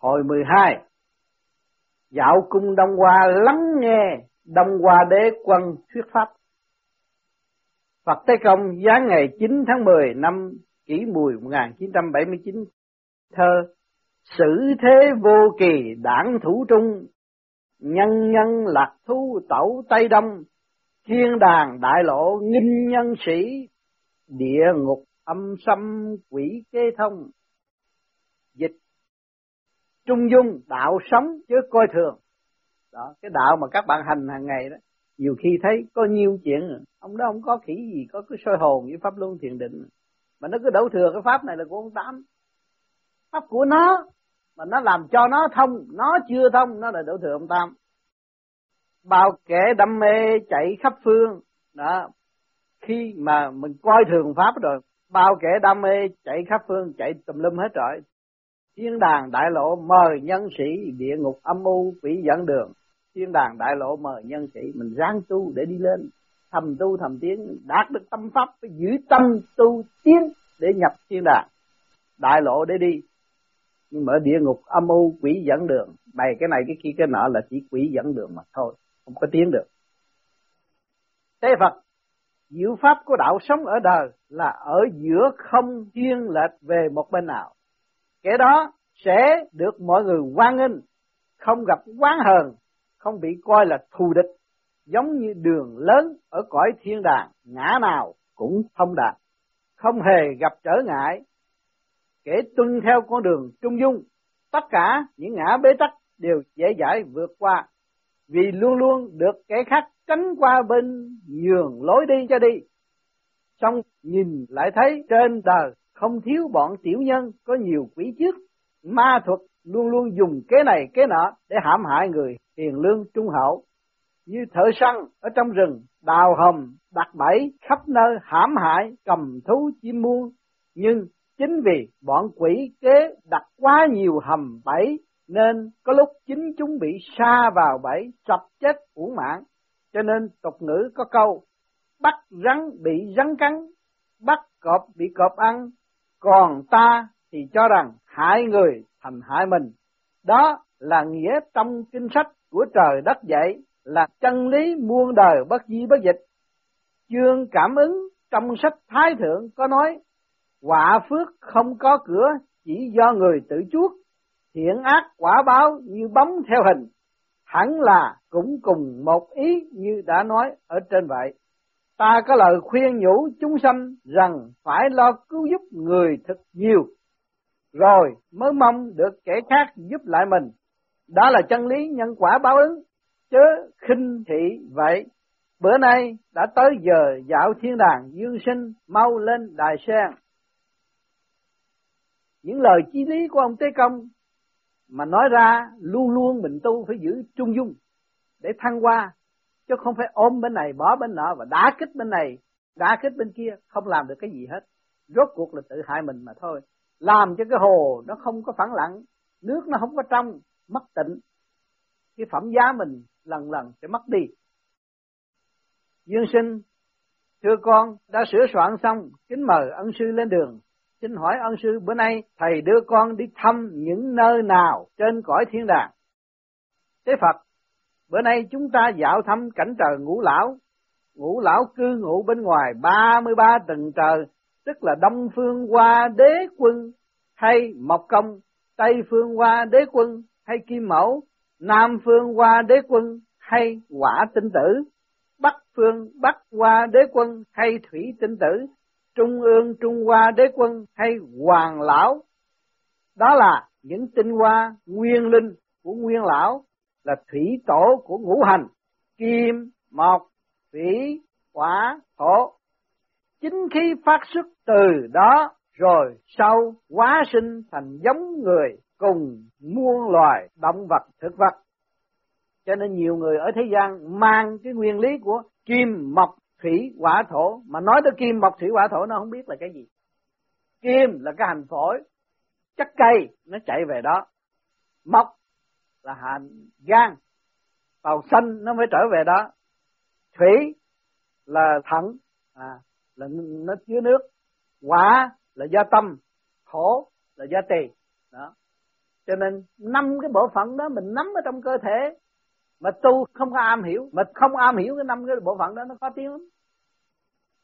Hồi 12 Dạo cung Đông Hoa lắng nghe Đông Hoa đế quân thuyết pháp. Phật Tế Công giáng ngày 9 tháng 10 năm kỷ mùi 1979 thơ Sử thế vô kỳ đảng thủ trung, Nhân nhân lạc thu tẩu Tây Đông, Thiên đàng đại lộ nghinh nhân sĩ, Địa ngục âm xâm quỷ kế thông. Trung dung đạo sống chứ coi thường. Đó, cái đạo mà các bạn hành hàng ngày đó, nhiều khi thấy có nhiều chuyện, ông đó không có khỉ gì, có cái soi hồn với pháp luân thiền định. Mà nó cứ đổ thừa cái pháp này là của ông tám. Pháp của nó, mà nó làm cho nó thông, nó chưa thông, nó là đổ thừa ông tam bao kẻ đam mê chạy khắp phương, đó, khi mà mình coi thường pháp rồi, bao kẻ đam mê chạy khắp phương, chạy tùm lum hết rồi thiên đàng đại lộ mời nhân sĩ địa ngục âm u quỷ dẫn đường. Thiên đàng đại lộ mời nhân sĩ, mình ráng tu để đi lên. Thầm tu thầm tiến, đạt được tâm pháp, phải giữ tâm tu tiến để nhập thiên đàng. Đại lộ để đi, nhưng mà ở địa ngục âm u quỷ dẫn đường. Bày cái này, cái kia, cái nọ là chỉ quỷ dẫn đường mà thôi, không có tiến được. Thế Phật, diệu pháp của đạo sống ở đời là ở giữa không thiên lệch về một bên nào kẻ đó sẽ được mọi người quan nghênh, không gặp quán hờn, không bị coi là thù địch, giống như đường lớn ở cõi thiên đàng, ngã nào cũng thông đạt, không hề gặp trở ngại. Kể tuân theo con đường trung dung, tất cả những ngã bế tắc đều dễ dãi vượt qua, vì luôn luôn được kẻ khác tránh qua bên nhường lối đi cho đi. Xong nhìn lại thấy trên đời không thiếu bọn tiểu nhân, có nhiều quỷ trước ma thuật luôn luôn dùng kế này, kế nọ để hãm hại người hiền lương trung hậu. Như thợ săn ở trong rừng, đào hầm, đặt bẫy, khắp nơi hãm hại, cầm thú, chim muôn nhưng chính vì bọn quỷ kế đặt quá nhiều hầm bẫy, nên có lúc chính chúng bị xa vào bẫy sập chết, uổng mạng. Cho nên tục ngữ có câu, bắt rắn bị rắn cắn, bắt cọp bị cọp ăn còn ta thì cho rằng hại người thành hại mình. Đó là nghĩa trong kinh sách của trời đất dạy là chân lý muôn đời bất di bất dịch. Chương cảm ứng trong sách thái thượng có nói, quả phước không có cửa chỉ do người tự chuốc, thiện ác quả báo như bóng theo hình. Hẳn là cũng cùng một ý như đã nói ở trên vậy ta có lời khuyên nhủ chúng sanh rằng phải lo cứu giúp người thật nhiều, rồi mới mong được kẻ khác giúp lại mình đó là chân lý nhân quả báo ứng, chớ khinh thị vậy bữa nay đã tới giờ dạo thiên đàng dương sinh, mau lên đài sen những lời chí lý của ông tế công mà nói ra luôn luôn mình tu phải giữ trung dung để thăng hoa chứ không phải ôm bên này, bỏ bên nọ và đá kích bên này đá kích bên kia, không làm được cái gì hết. Rốt cuộc là tự hại mình mà thôi. Làm cho cái hồ nó không có phẳng lặng, nước nó không có trong, mất tịnh. Cái phẩm giá mình lần lần sẽ mất đi. Dương sinh, thưa con, đã sửa soạn xong, kính mời ân sư lên đường. Xin hỏi ân sư, bữa nay thầy đưa con đi thăm những nơi nào trên cõi thiên đàng? Thế phật bữa nay chúng ta dạo thăm cảnh trời ngũ lão. Ngũ lão cư ngụ bên ngoài ba mươi ba tầng trời, tức là đông phương hoa đế quân hay mộc công, tây phương hoa đế quân hay kim mẫu, nam phương hoa đế quân hay quả tinh tử, bắc phương bắc hoa đế quân hay thủy tinh tử, trung ương trung hoa đế quân hay hoàng lão. Đó là những tinh hoa nguyên linh của nguyên lão là thủy tổ của ngũ hành, kim, mộc, thủy, hỏa, thổ. Chính khí phát xuất từ đó, rồi sau hóa sinh thành giống người cùng muôn loài động vật thực vật. Cho nên nhiều người ở thế gian mang cái nguyên lý của kim, mộc, thủy, hỏa, thổ. Mà nói tới kim, mộc, thủy, hỏa, thổ nó không biết là cái gì. Kim là cái hành phổi, chất cây nó chạy về đó. Mộc là hạ gan. Tàu xanh nó mới trở về đó. Thủy là thận à là nó chứa nước. Quả là do tâm, thổ là do tỳ. Đó. Cho nên năm cái bộ phận đó mình nắm ở trong cơ thể mà tu không có am hiểu, mà không am hiểu cái năm cái bộ phận đó nó có tiếng lắm.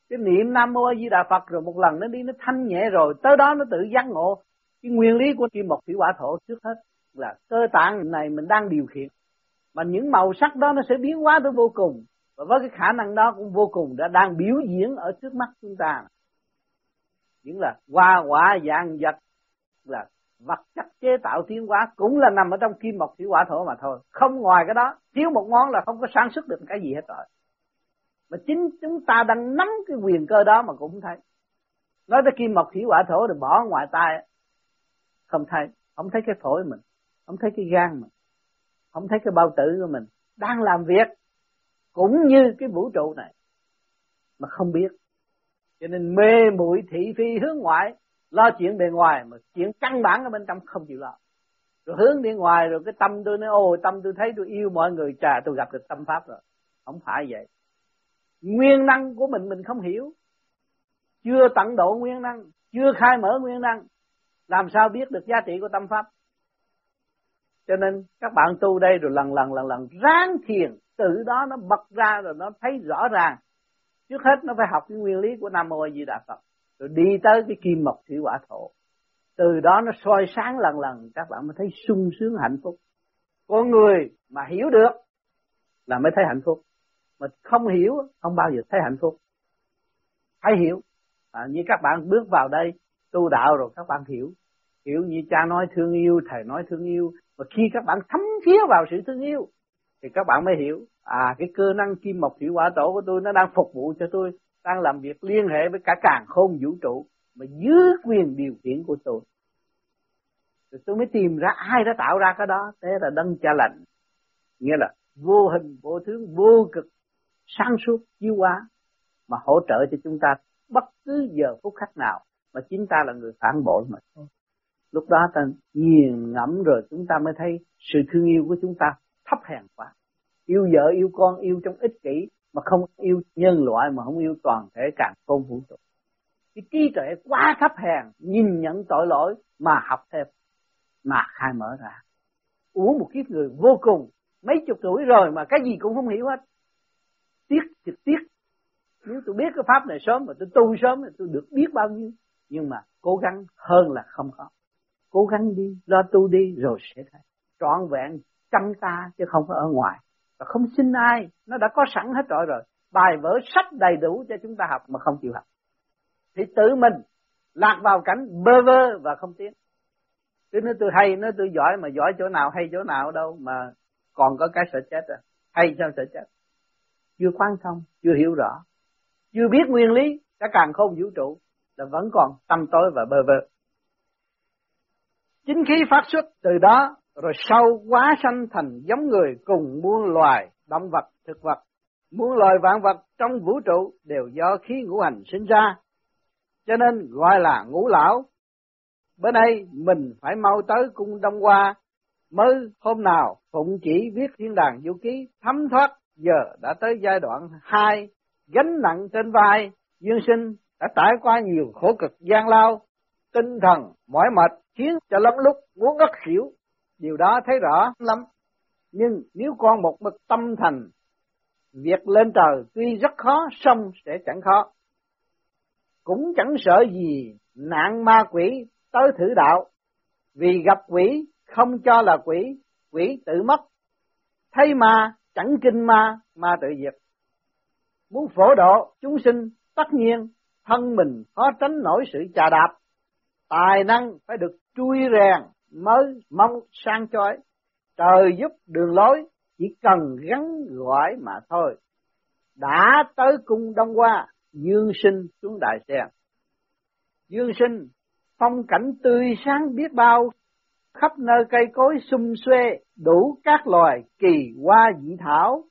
Cái niệm nam mô a di đà phật rồi một lần nó đi, nó thanh nhẹ rồi, tới đó nó tự giác ngộ. Cái nguyên lý của kim một thủy hỏa thổ trước hết là cơ tạng này mình đang điều khiển. Mà những màu sắc đó nó sẽ biến hóa tới vô cùng. Và với cái khả năng đó cũng vô cùng đã đang biểu diễn ở trước mắt chúng ta. Những là hoa, quả dạng vật, là vật chất chế tạo tiến hóa cũng là nằm ở trong kim, mộc, thủy, hỏa, thổ mà thôi. Không ngoài cái đó, thiếu một món là không có sản xuất được cái gì hết rồi. Mà chính chúng ta đang nắm cái quyền cơ đó mà cũng không thấy. Nói tới kim, mộc, thủy, hỏa, thổ thì bỏ ngoài tay không thấy. Không thấy cái phổi mình không thấy cái gan mình không thấy cái bao tử của mình đang làm việc cũng như cái vũ trụ này mà không biết. Cho nên mê muội thị phi hướng ngoại, lo chuyện bề ngoài mà chuyện căn bản ở bên trong không chịu lo. Rồi hướng đi ngoài rồi cái tâm tôi nói, ôi, tâm tôi thấy tôi yêu mọi người trà tôi gặp được tâm pháp rồi. Không phải vậy. Nguyên năng của mình mình không hiểu. Chưa tận độ nguyên năng, chưa khai mở nguyên năng, làm sao biết được giá trị của tâm pháp? Cho nên các bạn tu đây rồi lần lần lần lần ráng thiền. Tự đó nó bật ra rồi nó thấy rõ ràng. Trước hết nó phải học cái nguyên lý của nam mô a di đà phật. Rồi đi tới cái kim mộc thủy hỏa thổ. Từ đó nó soi sáng lần lần các bạn mới thấy sung sướng hạnh phúc. Con người mà hiểu được là mới thấy hạnh phúc. Mà không hiểu không bao giờ thấy hạnh phúc. Phải hiểu. À, như các bạn bước vào đây tu đạo rồi các bạn hiểu. Hiểu như cha nói thương yêu thầy nói thương yêu và khi các bạn thấm thía vào sự thương yêu, thì các bạn mới hiểu à cái cơ năng kim mộc thủy hỏa tổ của tôi nó đang phục vụ cho tôi, đang làm việc liên hệ với cả càng khôn vũ trụ mà dưới quyền điều khiển của tôi. Rồi tôi mới tìm ra, ai đã tạo ra cái đó? Thế là đấng cha lành. Nghĩa là vô hình, vô tướng, vô cực, sáng suốt, chiếu hóa mà hỗ trợ cho chúng ta bất cứ giờ phút khắc nào mà chính ta là người phản bội mà. Thôi lúc đó ta nghiền ngẫm rồi chúng ta mới thấy sự thương yêu của chúng ta thấp hèn quá. Yêu vợ, yêu con, yêu trong ích kỷ mà không yêu nhân loại mà không yêu toàn thể càng côn vũ trụ cái trí tuệ quá thấp hèn, nhìn nhận tội lỗi mà học thêm, mà khai mở ra. Uống một kiếp người vô cùng, mấy chục tuổi rồi mà cái gì cũng không hiểu hết. Tiếc, trực tiếc. Nếu tôi biết cái pháp này sớm mà tôi tu sớm thì tôi được biết bao nhiêu. Nhưng mà cố gắng hơn là không có cố gắng đi, lo tu đi rồi sẽ thấy. Trọn vẹn trong ta chứ không phải ở ngoài. Và không xin ai, nó đã có sẵn hết rồi rồi. Bài vở sách đầy đủ cho chúng ta học mà không chịu học. Thì tự mình lạc vào cảnh bơ vơ và không tiến. Tôi nói tôi hay nói tôi giỏi mà giỏi chỗ nào hay chỗ nào đâu mà còn có cái sợ chết à. Hay sao sợ chết? Chưa quan thông chưa hiểu rõ. Chưa biết nguyên lý cả càng không vũ trụ, là vẫn còn tâm tối và bơ vơ chính khí phát xuất từ đó, rồi sau quá sanh thành giống người cùng muôn loài động vật, thực vật, muôn loài vạn vật trong vũ trụ đều do khí ngũ hành sinh ra. Cho nên gọi là ngũ lão. Bữa nay mình phải mau tới cung đông hoa, mới hôm nào phụng chỉ viết thiên đàng vũ ký thấm thoát, giờ đã tới giai đoạn hai, gánh nặng trên vai, dương sinh đã trải qua nhiều khổ cực gian lao tinh thần, mỏi mệt khiến cho lắm lúc muốn ngất xỉu. Điều đó thấy rõ lắm. Nhưng nếu con một mực tâm thành, việc lên trời tuy rất khó, song sẽ chẳng khó. Cũng chẳng sợ gì nạn ma quỷ tới thử đạo. Vì gặp quỷ không cho là quỷ quỷ tự mất. Thấy ma chẳng kinh ma ma tự diệt. Muốn phổ độ chúng sinh, tất nhiên thân mình khó tránh nổi sự chà đạp tài năng phải được chui rèn mới mong sang chói trời giúp đường lối, chỉ cần gắn gọi mà thôi. Đã tới cung đông hoa, dương sinh xuống đại sen dương sinh, phong cảnh tươi sáng biết bao. Khắp nơi cây cối xum xuê, đủ các loài kỳ hoa dị thảo.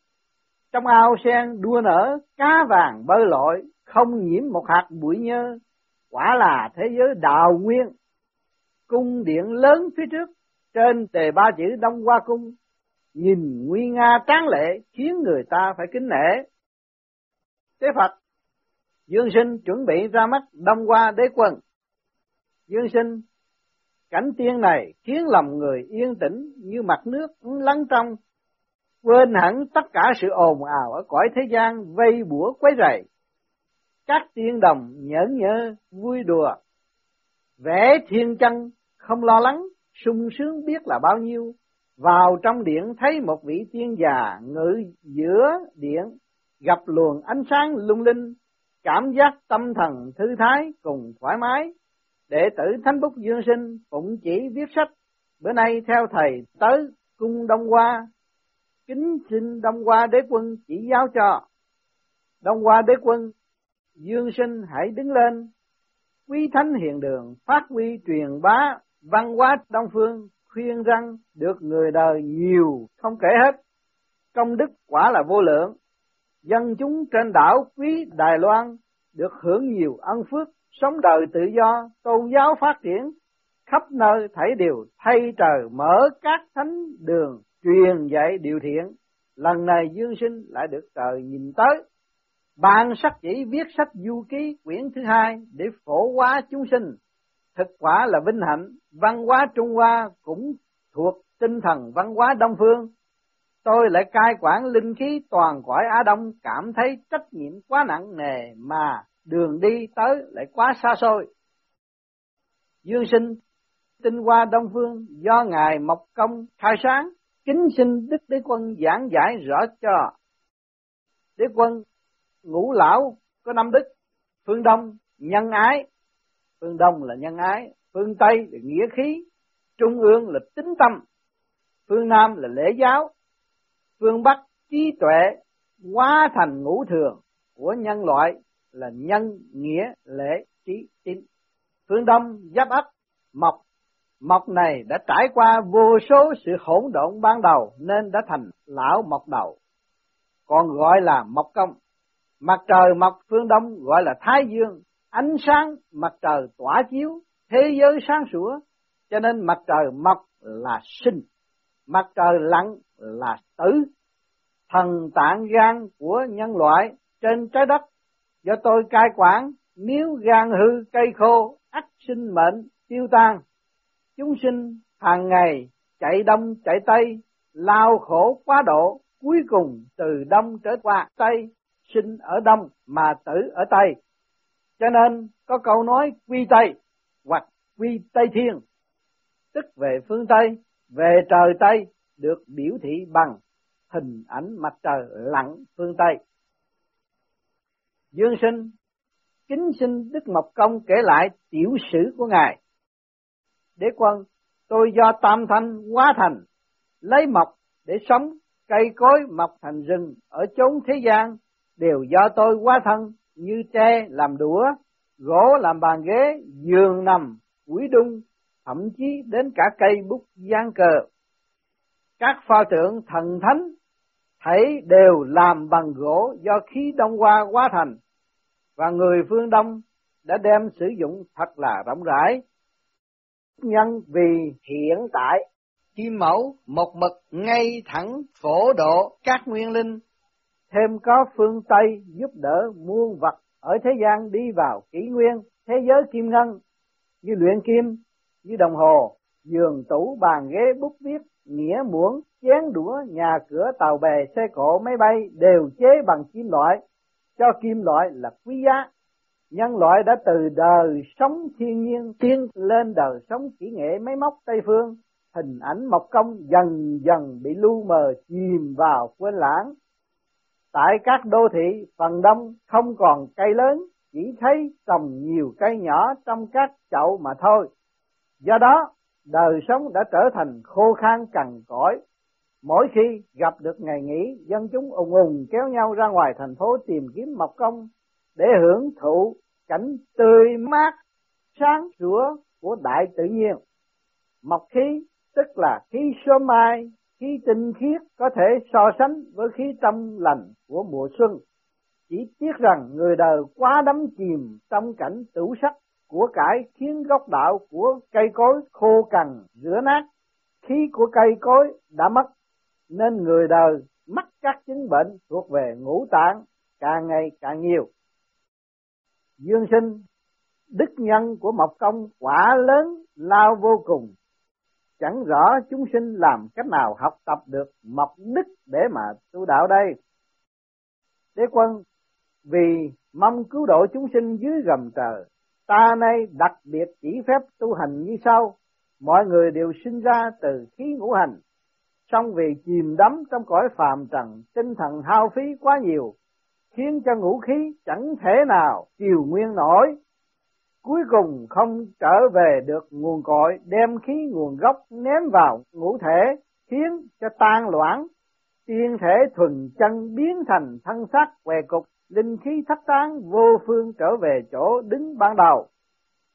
Trong ao sen đua nở, cá vàng bơi lội, không nhiễm một hạt bụi nhơ quả là thế giới đào nguyên cung điện lớn phía trước trên tề ba chữ đông hoa cung. Nhìn nguy nga tráng lệ khiến người ta phải kính nể. Thế phật dương sinh chuẩn bị ra mắt đông hoa đế quân. Dương sinh Cảnh tiên này khiến lòng người yên tĩnh như mặt nước lắng trong, quên hẳn tất cả sự ồn ào ở cõi thế gian vây bủa quấy rầy. Các tiên đồng nhẫn nhớ vui đùa, vẽ thiên chân không lo lắng, sung sướng biết là bao nhiêu. Vào trong điện thấy một vị tiên già ngự giữa điện, gặp luồng ánh sáng lung linh, cảm giác tâm thần thư thái cùng thoải mái. Đệ tử Thánh Bút Dương Sinh phụng chỉ viết sách, bữa nay theo thầy tới cung Đông Hoa, kính xin Đông Hoa đế quân chỉ giáo cho. Đông Hoa đế quân, Dương Sinh hãy đứng lên, quý thánh hiền đường, phát huy truyền bá văn hóa Đông Phương, khuyên răng được người đời nhiều không kể hết. Công đức quả là vô lượng. Dân chúng trên đảo quý Đài Loan được hưởng nhiều ân phước, sống đời tự do, tôn giáo phát triển, khắp nơi thảy đều thay trời mở các thánh đường truyền dạy điều thiện. Lần này dương sinh lại được trời nhìn tới. Bạn sắc chỉ viết sách du ký quyển thứ hai để phổ hóa chúng sinh. Thực quả là vinh hạnh, văn hóa Trung Hoa cũng thuộc tinh thần văn hóa Đông Phương. Tôi lại cai quản linh khí toàn cõi Á Đông cảm thấy trách nhiệm quá nặng nề mà đường đi tới lại quá xa xôi. Dương sinh tinh hoa Đông Phương do Ngài Mộc Công khai sáng, kính xin Đức Đế Quân giảng giải rõ cho. Đế Quân ngũ lão có năm đức, phương Đông nhân ái, phương Đông là nhân ái, phương Tây là nghĩa khí, trung ương là tính tâm, phương Nam là lễ giáo, phương Bắc trí tuệ hóa thành ngũ thường của nhân loại là nhân nghĩa lễ trí tín. Phương đông giáp ấp mộc. Mộc này đã trải qua vô số sự hỗn độn ban đầu nên đã thành lão mộc đầu còn gọi là mộc công mặt trời mọc phương đông gọi là thái dương. Ánh sáng mặt trời tỏa chiếu, thế giới sáng sủa. Cho nên mặt trời mọc là sinh, mặt trời lặn là tử. Thần tạng gan của nhân loại trên trái đất do tôi cai quản, nếu gan hư cây khô, ắt sinh mệnh, tiêu tan. Chúng sinh hàng ngày chạy đông, chạy tây, lao khổ quá độ, cuối cùng từ đông trở qua, tây sinh ở đông mà tử ở tây. Cho nên có câu nói quy tây hoặc quy tây thiên. Tức về phương tây về trời tây được biểu thị bằng hình ảnh mặt trời lặn phương tây. Dương sinh, kính xin Đức Mộc Công kể lại tiểu sử của Ngài. Đế quân, tôi do tam thanh hóa thành, lấy mộc để sống, cây cối mọc thành rừng ở chốn thế gian, đều do tôi hóa thân như tre làm đũa, gỗ làm bàn ghế, giường nằm, quỷ đung, thậm chí đến cả cây bút gian cờ. Các pho tượng thần thánh thấy đều làm bằng gỗ do khí đông hoa hóa thành và người phương Đông đã đem sử dụng thật là rộng rãi. Nhân vì hiện tại kim mẫu một mực ngay thẳng phổ độ các nguyên linh, thêm có phương Tây giúp đỡ muôn vật ở thế gian đi vào kỷ nguyên thế giới kim ngân như luyện kim, như đồng hồ, giường tủ bàn ghế bút viết, nghĩa muỗng, chén đũa, nhà cửa tàu bè, xe cộ, máy bay đều chế bằng kim loại, cho kim loại là quý giá. Nhân loại đã từ đời sống thiên nhiên tiến lên đời sống kỹ nghệ máy móc tây phương. Hình ảnh mộc công dần dần bị lu mờ chìm vào quên lãng tại các đô thị, phần đông không còn cây lớn, chỉ thấy trồng nhiều cây nhỏ trong các chậu mà thôi. Do đó, đời sống đã trở thành khô khan cằn cõi mỗi khi gặp được ngày nghỉ, dân chúng ùng ùng kéo nhau ra ngoài thành phố tìm kiếm mộc công để hưởng thụ cảnh tươi mát, sáng sủa của đại tự nhiên. Mộc khí tức là khí sớm mai khí tinh khiết có thể so sánh với khí trong lành của mùa xuân, chỉ tiếc rằng người đời quá đắm chìm trong cảnh tủ sắc của cải khiến gốc đạo của cây cối khô cằn rửa nát khí của cây cối đã mất, nên người đời mắc các chứng bệnh thuộc về ngũ tạng càng ngày càng nhiều dương sinh, đức nhân của Mộc Công quả lớn, lao vô cùng. Chẳng rõ chúng sinh làm cách nào học tập được mộc đức để mà tu đạo đây. Đế quân, vì mong cứu độ chúng sinh dưới gầm trời, ta nay đặc biệt chỉ phép tu hành như sau. Mọi người đều sinh ra từ khí ngũ hành, song vì chìm đắm trong cõi phàm trần, tinh thần hao phí quá nhiều, khiến cho ngũ khí chẳng thể nào chiều nguyên nổi. Cuối cùng không trở về được nguồn cội, đem khí nguồn gốc ném vào ngũ thể, khiến cho tan loãng, tiên thể thuần chân biến thành thân xác què cục, linh khí thất tán vô phương trở về chỗ đứng ban đầu.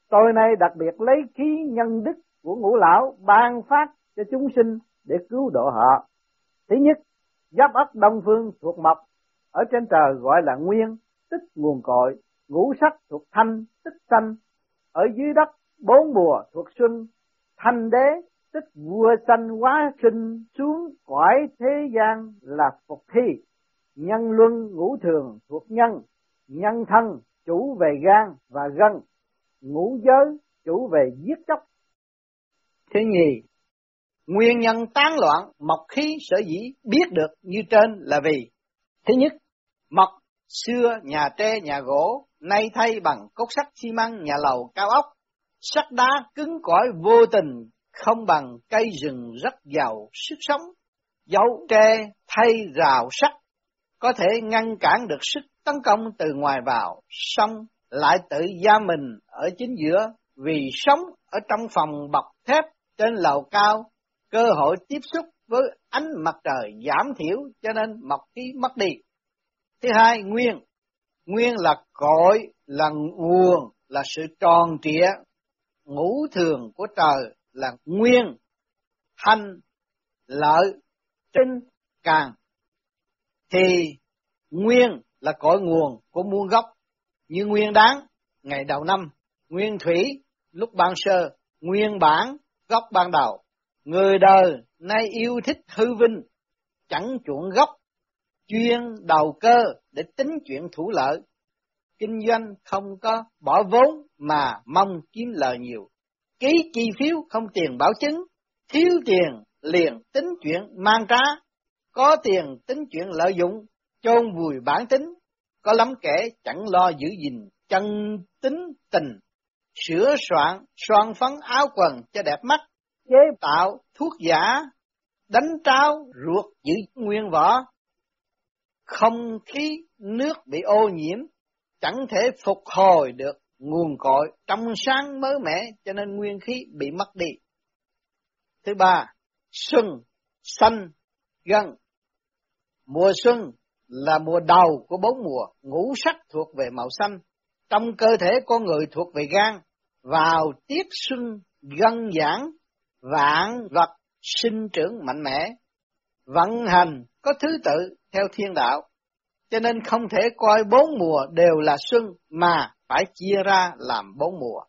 Tôi nay đặc biệt lấy khí nhân đức của ngũ lão ban phát cho chúng sinh để cứu độ họ. Thứ nhất, giáp ất đông phương thuộc mộc, ở trên trời gọi là nguyên, tích nguồn cội, ngũ sắc thuộc thanh, tích xanh, ở dưới đất bốn mùa thuộc xuân, thanh đế, tích vua sanh hóa sinh xuống cõi thế gian là phục thi, nhân luân ngũ thường thuộc nhân, nhân thân chủ về gan và gân, ngũ giới chủ về giết chóc. Thứ nhì, nguyên nhân tán loạn mộc khí sở dĩ biết được như trên là vì thứ nhất mộc xưa nhà tre nhà gỗ nay thay bằng cốt sắt xi măng nhà lầu cao ốc sắt đá cứng cỏi vô tình không bằng cây rừng rất giàu sức sống dấu tre thay rào sắt có thể ngăn cản được sức tấn công từ ngoài vào xong lại tự gia mình ở chính giữa vì sống ở trong phòng bọc thép trên lầu cao cơ hội tiếp xúc với ánh mặt trời giảm thiểu cho nên mọc khí mất đi. Thứ hai, nguyên. Nguyên là cội, là nguồn, là sự tròn trịa. Ngũ thường của trời là nguyên, thanh, lợi, tinh, càng. Thì nguyên là cội nguồn của muôn gốc, như nguyên đáng, ngày đầu năm, nguyên thủy, lúc ban sơ, nguyên bản, gốc ban đầu, Người đời nay yêu thích hư vinh, chẳng chuộng gốc, chuyên đầu cơ để tính chuyện thủ lợi. Kinh doanh không có bỏ vốn mà mong kiếm lời nhiều. Ký chi phiếu không tiền bảo chứng, thiếu tiền liền tính chuyện mang trá, có tiền tính chuyện lợi dụng, chôn vùi bản tính, có lắm kẻ chẳng lo giữ gìn chân tính tình, sửa soạn, soạn phấn áo quần cho đẹp mắt, chế tạo thuốc giả, đánh trao ruột giữ nguyên vỏ, không khí nước bị ô nhiễm, chẳng thể phục hồi được nguồn cội trong sáng mới mẻ cho nên nguyên khí bị mất đi. Thứ ba, xuân, xanh, gân. Mùa xuân là mùa đầu của bốn mùa, ngũ sắc thuộc về màu xanh, trong cơ thể con người thuộc về gan, vào tiết xuân gân giãn vạn vật sinh trưởng mạnh mẽ, vận hành có thứ tự theo thiên đạo, cho nên không thể coi bốn mùa đều là xuân mà phải chia ra làm bốn mùa.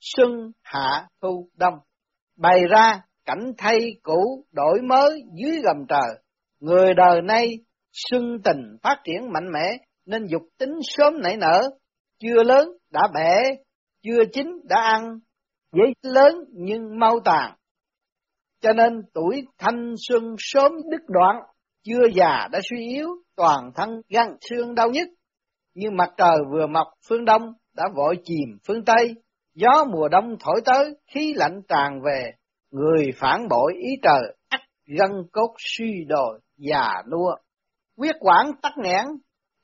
Xuân, hạ, thu, đông. Bày ra cảnh thay cũ đổi mới dưới gầm trời. Người đời nay xuân tình phát triển mạnh mẽ nên dục tính sớm nảy nở, chưa lớn đã bẻ, chưa chín đã ăn, dễ lớn nhưng mau tàn, cho nên tuổi thanh xuân sớm đứt đoạn, chưa già đã suy yếu, toàn thân gân xương đau nhất. Như mặt trời vừa mọc phương đông đã vội chìm phương tây, gió mùa đông thổi tới, khí lạnh tràn về, người phản bội ý trời, ắt gân cốt suy đồi, già nua. Quyết quản tắc nghẽn,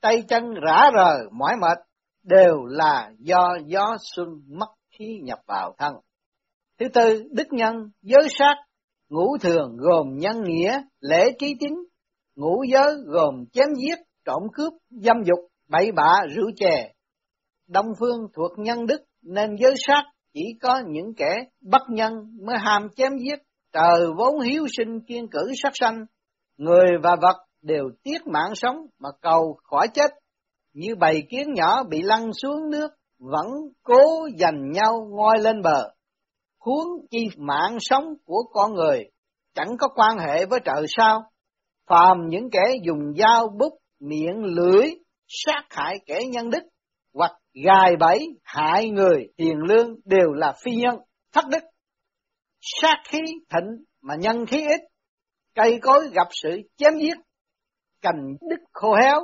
tay chân rã rời, mỏi mệt, đều là do gió xuân mất khí nhập vào thân. Thứ tư, đức nhân, giới sát, Ngũ thường gồm nhân nghĩa, lễ trí tín, ngũ giới gồm chém giết, trộm cướp, dâm dục, bậy bạ, rượu chè. Đông phương thuộc nhân đức nên giới sát chỉ có những kẻ bất nhân mới ham chém giết, trời vốn hiếu sinh kiên cử sát sanh, người và vật đều tiếc mạng sống mà cầu khỏi chết, như bầy kiến nhỏ bị lăn xuống nước vẫn cố giành nhau ngoi lên bờ huống chi mạng sống của con người chẳng có quan hệ với trời sao. Phàm những kẻ dùng dao bút, miệng lưỡi, sát hại kẻ nhân đức, hoặc gài bẫy, hại người, tiền lương đều là phi nhân, thất đức. Sát khí thịnh mà nhân khí ít, cây cối gặp sự chém giết, cành đức khô héo,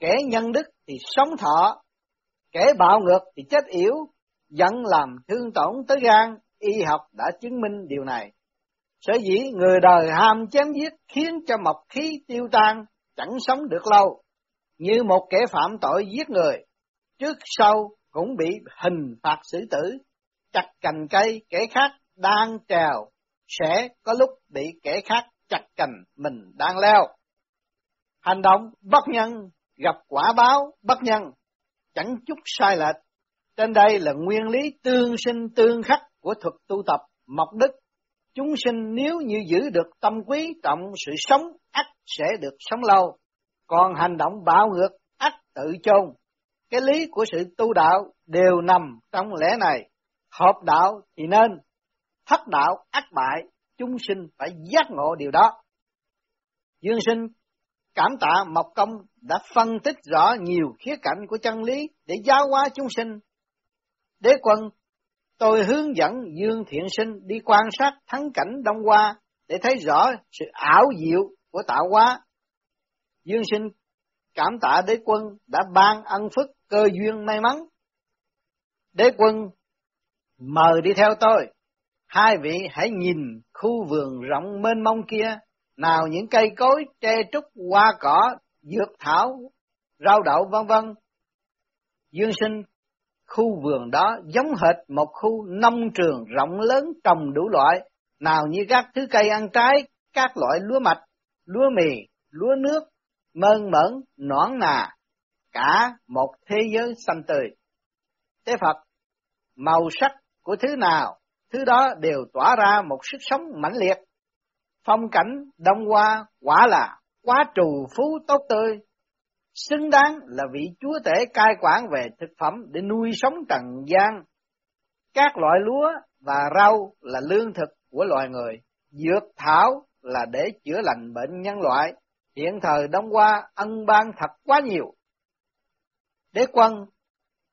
kẻ nhân đức thì sống thọ, kẻ bạo ngược thì chết yếu, dẫn làm thương tổn tới gan, y học đã chứng minh điều này. Sở dĩ người đời ham chém giết khiến cho mộc khí tiêu tan, chẳng sống được lâu, như một kẻ phạm tội giết người, trước sau cũng bị hình phạt xử tử, chặt cành cây kẻ khác đang trèo, sẽ có lúc bị kẻ khác chặt cành mình đang leo. Hành động bất nhân gặp quả báo bất nhân, chẳng chút sai lệch. Trên đây là nguyên lý tương sinh tương khắc của thuật tu tập mộc đức. Chúng sinh nếu như giữ được tâm quý trọng sự sống, ắt sẽ được sống lâu. Còn hành động bạo ngược, ắt tự chôn. Cái lý của sự tu đạo đều nằm trong lẽ này. Hợp đạo thì nên, thất đạo ắt bại, chúng sinh phải giác ngộ điều đó. Dương sinh cảm tạ Mộc Công đã phân tích rõ nhiều khía cạnh của chân lý để giáo hóa chúng sinh. Đế quân, tôi hướng dẫn Dương Thiện Sinh đi quan sát thắng cảnh Đông Hoa để thấy rõ sự ảo diệu của tạo hóa. Dương sinh cảm tạ đế quân đã ban ân phước cơ duyên may mắn. Đế quân, mời đi theo tôi. Hai vị hãy nhìn khu vườn rộng mênh mông kia nào những cây cối tre trúc hoa cỏ, dược thảo, rau đậu, vân vân dương sinh khu vườn đó giống hệt một khu nông trường rộng lớn trồng đủ loại nào như các thứ cây ăn trái các loại lúa mạch lúa mì lúa nước mơn mởn nõn nà cả một thế giới xanh tươi. Thế phật màu sắc của thứ nào thứ đó đều tỏa ra một sức sống mãnh liệt. Phong cảnh đông hoa quả là quá trù phú tốt tươi, xứng đáng là vị chúa tể cai quản về thực phẩm để nuôi sống trần gian. Các loại lúa và rau là lương thực của loài người, dược thảo là để chữa lành bệnh nhân loại. Hiện thời Đông Hoa ân ban thật quá nhiều. Đế quân,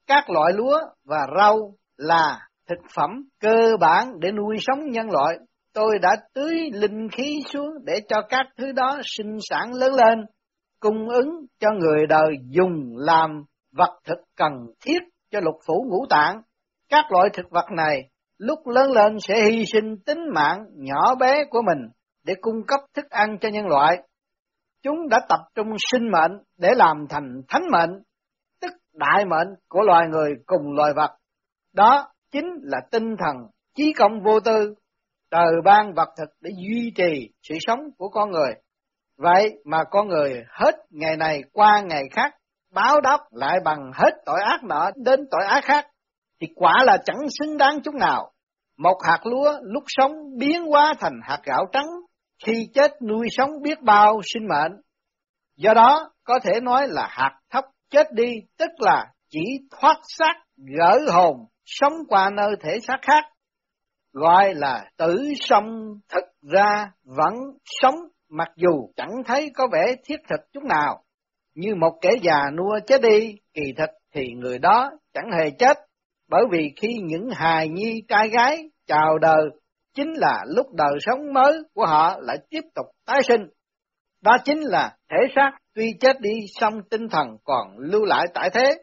các loại lúa và rau là thực phẩm cơ bản để nuôi sống nhân loại tôi đã tưới linh khí xuống để cho các thứ đó sinh sản lớn lên, cung ứng cho người đời dùng làm vật thực cần thiết cho lục phủ ngũ tạng. Các loại thực vật này lúc lớn lên sẽ hy sinh tính mạng nhỏ bé của mình để cung cấp thức ăn cho nhân loại. Chúng đã tập trung sinh mệnh để làm thành thánh mệnh, tức đại mệnh của loài người cùng loài vật. Đó chính là tinh thần chí công vô tư trời ban vật thực để duy trì sự sống của con người. Vậy mà con người hết ngày này qua ngày khác, báo đáp lại bằng hết tội ác nọ đến tội ác khác, thì quả là chẳng xứng đáng chút nào. Một hạt lúa lúc sống biến hóa thành hạt gạo trắng, khi chết nuôi sống biết bao sinh mệnh. Do đó, có thể nói là hạt thấp chết đi, tức là chỉ thoát xác, gỡ hồn, sống qua nơi thể xác khác gọi là tử sông thực ra vẫn sống mặc dù chẳng thấy có vẻ thiết thực chút nào. Như một kẻ già nua chết đi, kỳ thực thì người đó chẳng hề chết, bởi vì khi những hài nhi trai gái chào đời, chính là lúc đời sống mới của họ lại tiếp tục tái sinh. Đó chính là thể xác tuy chết đi song tinh thần còn lưu lại tại thế.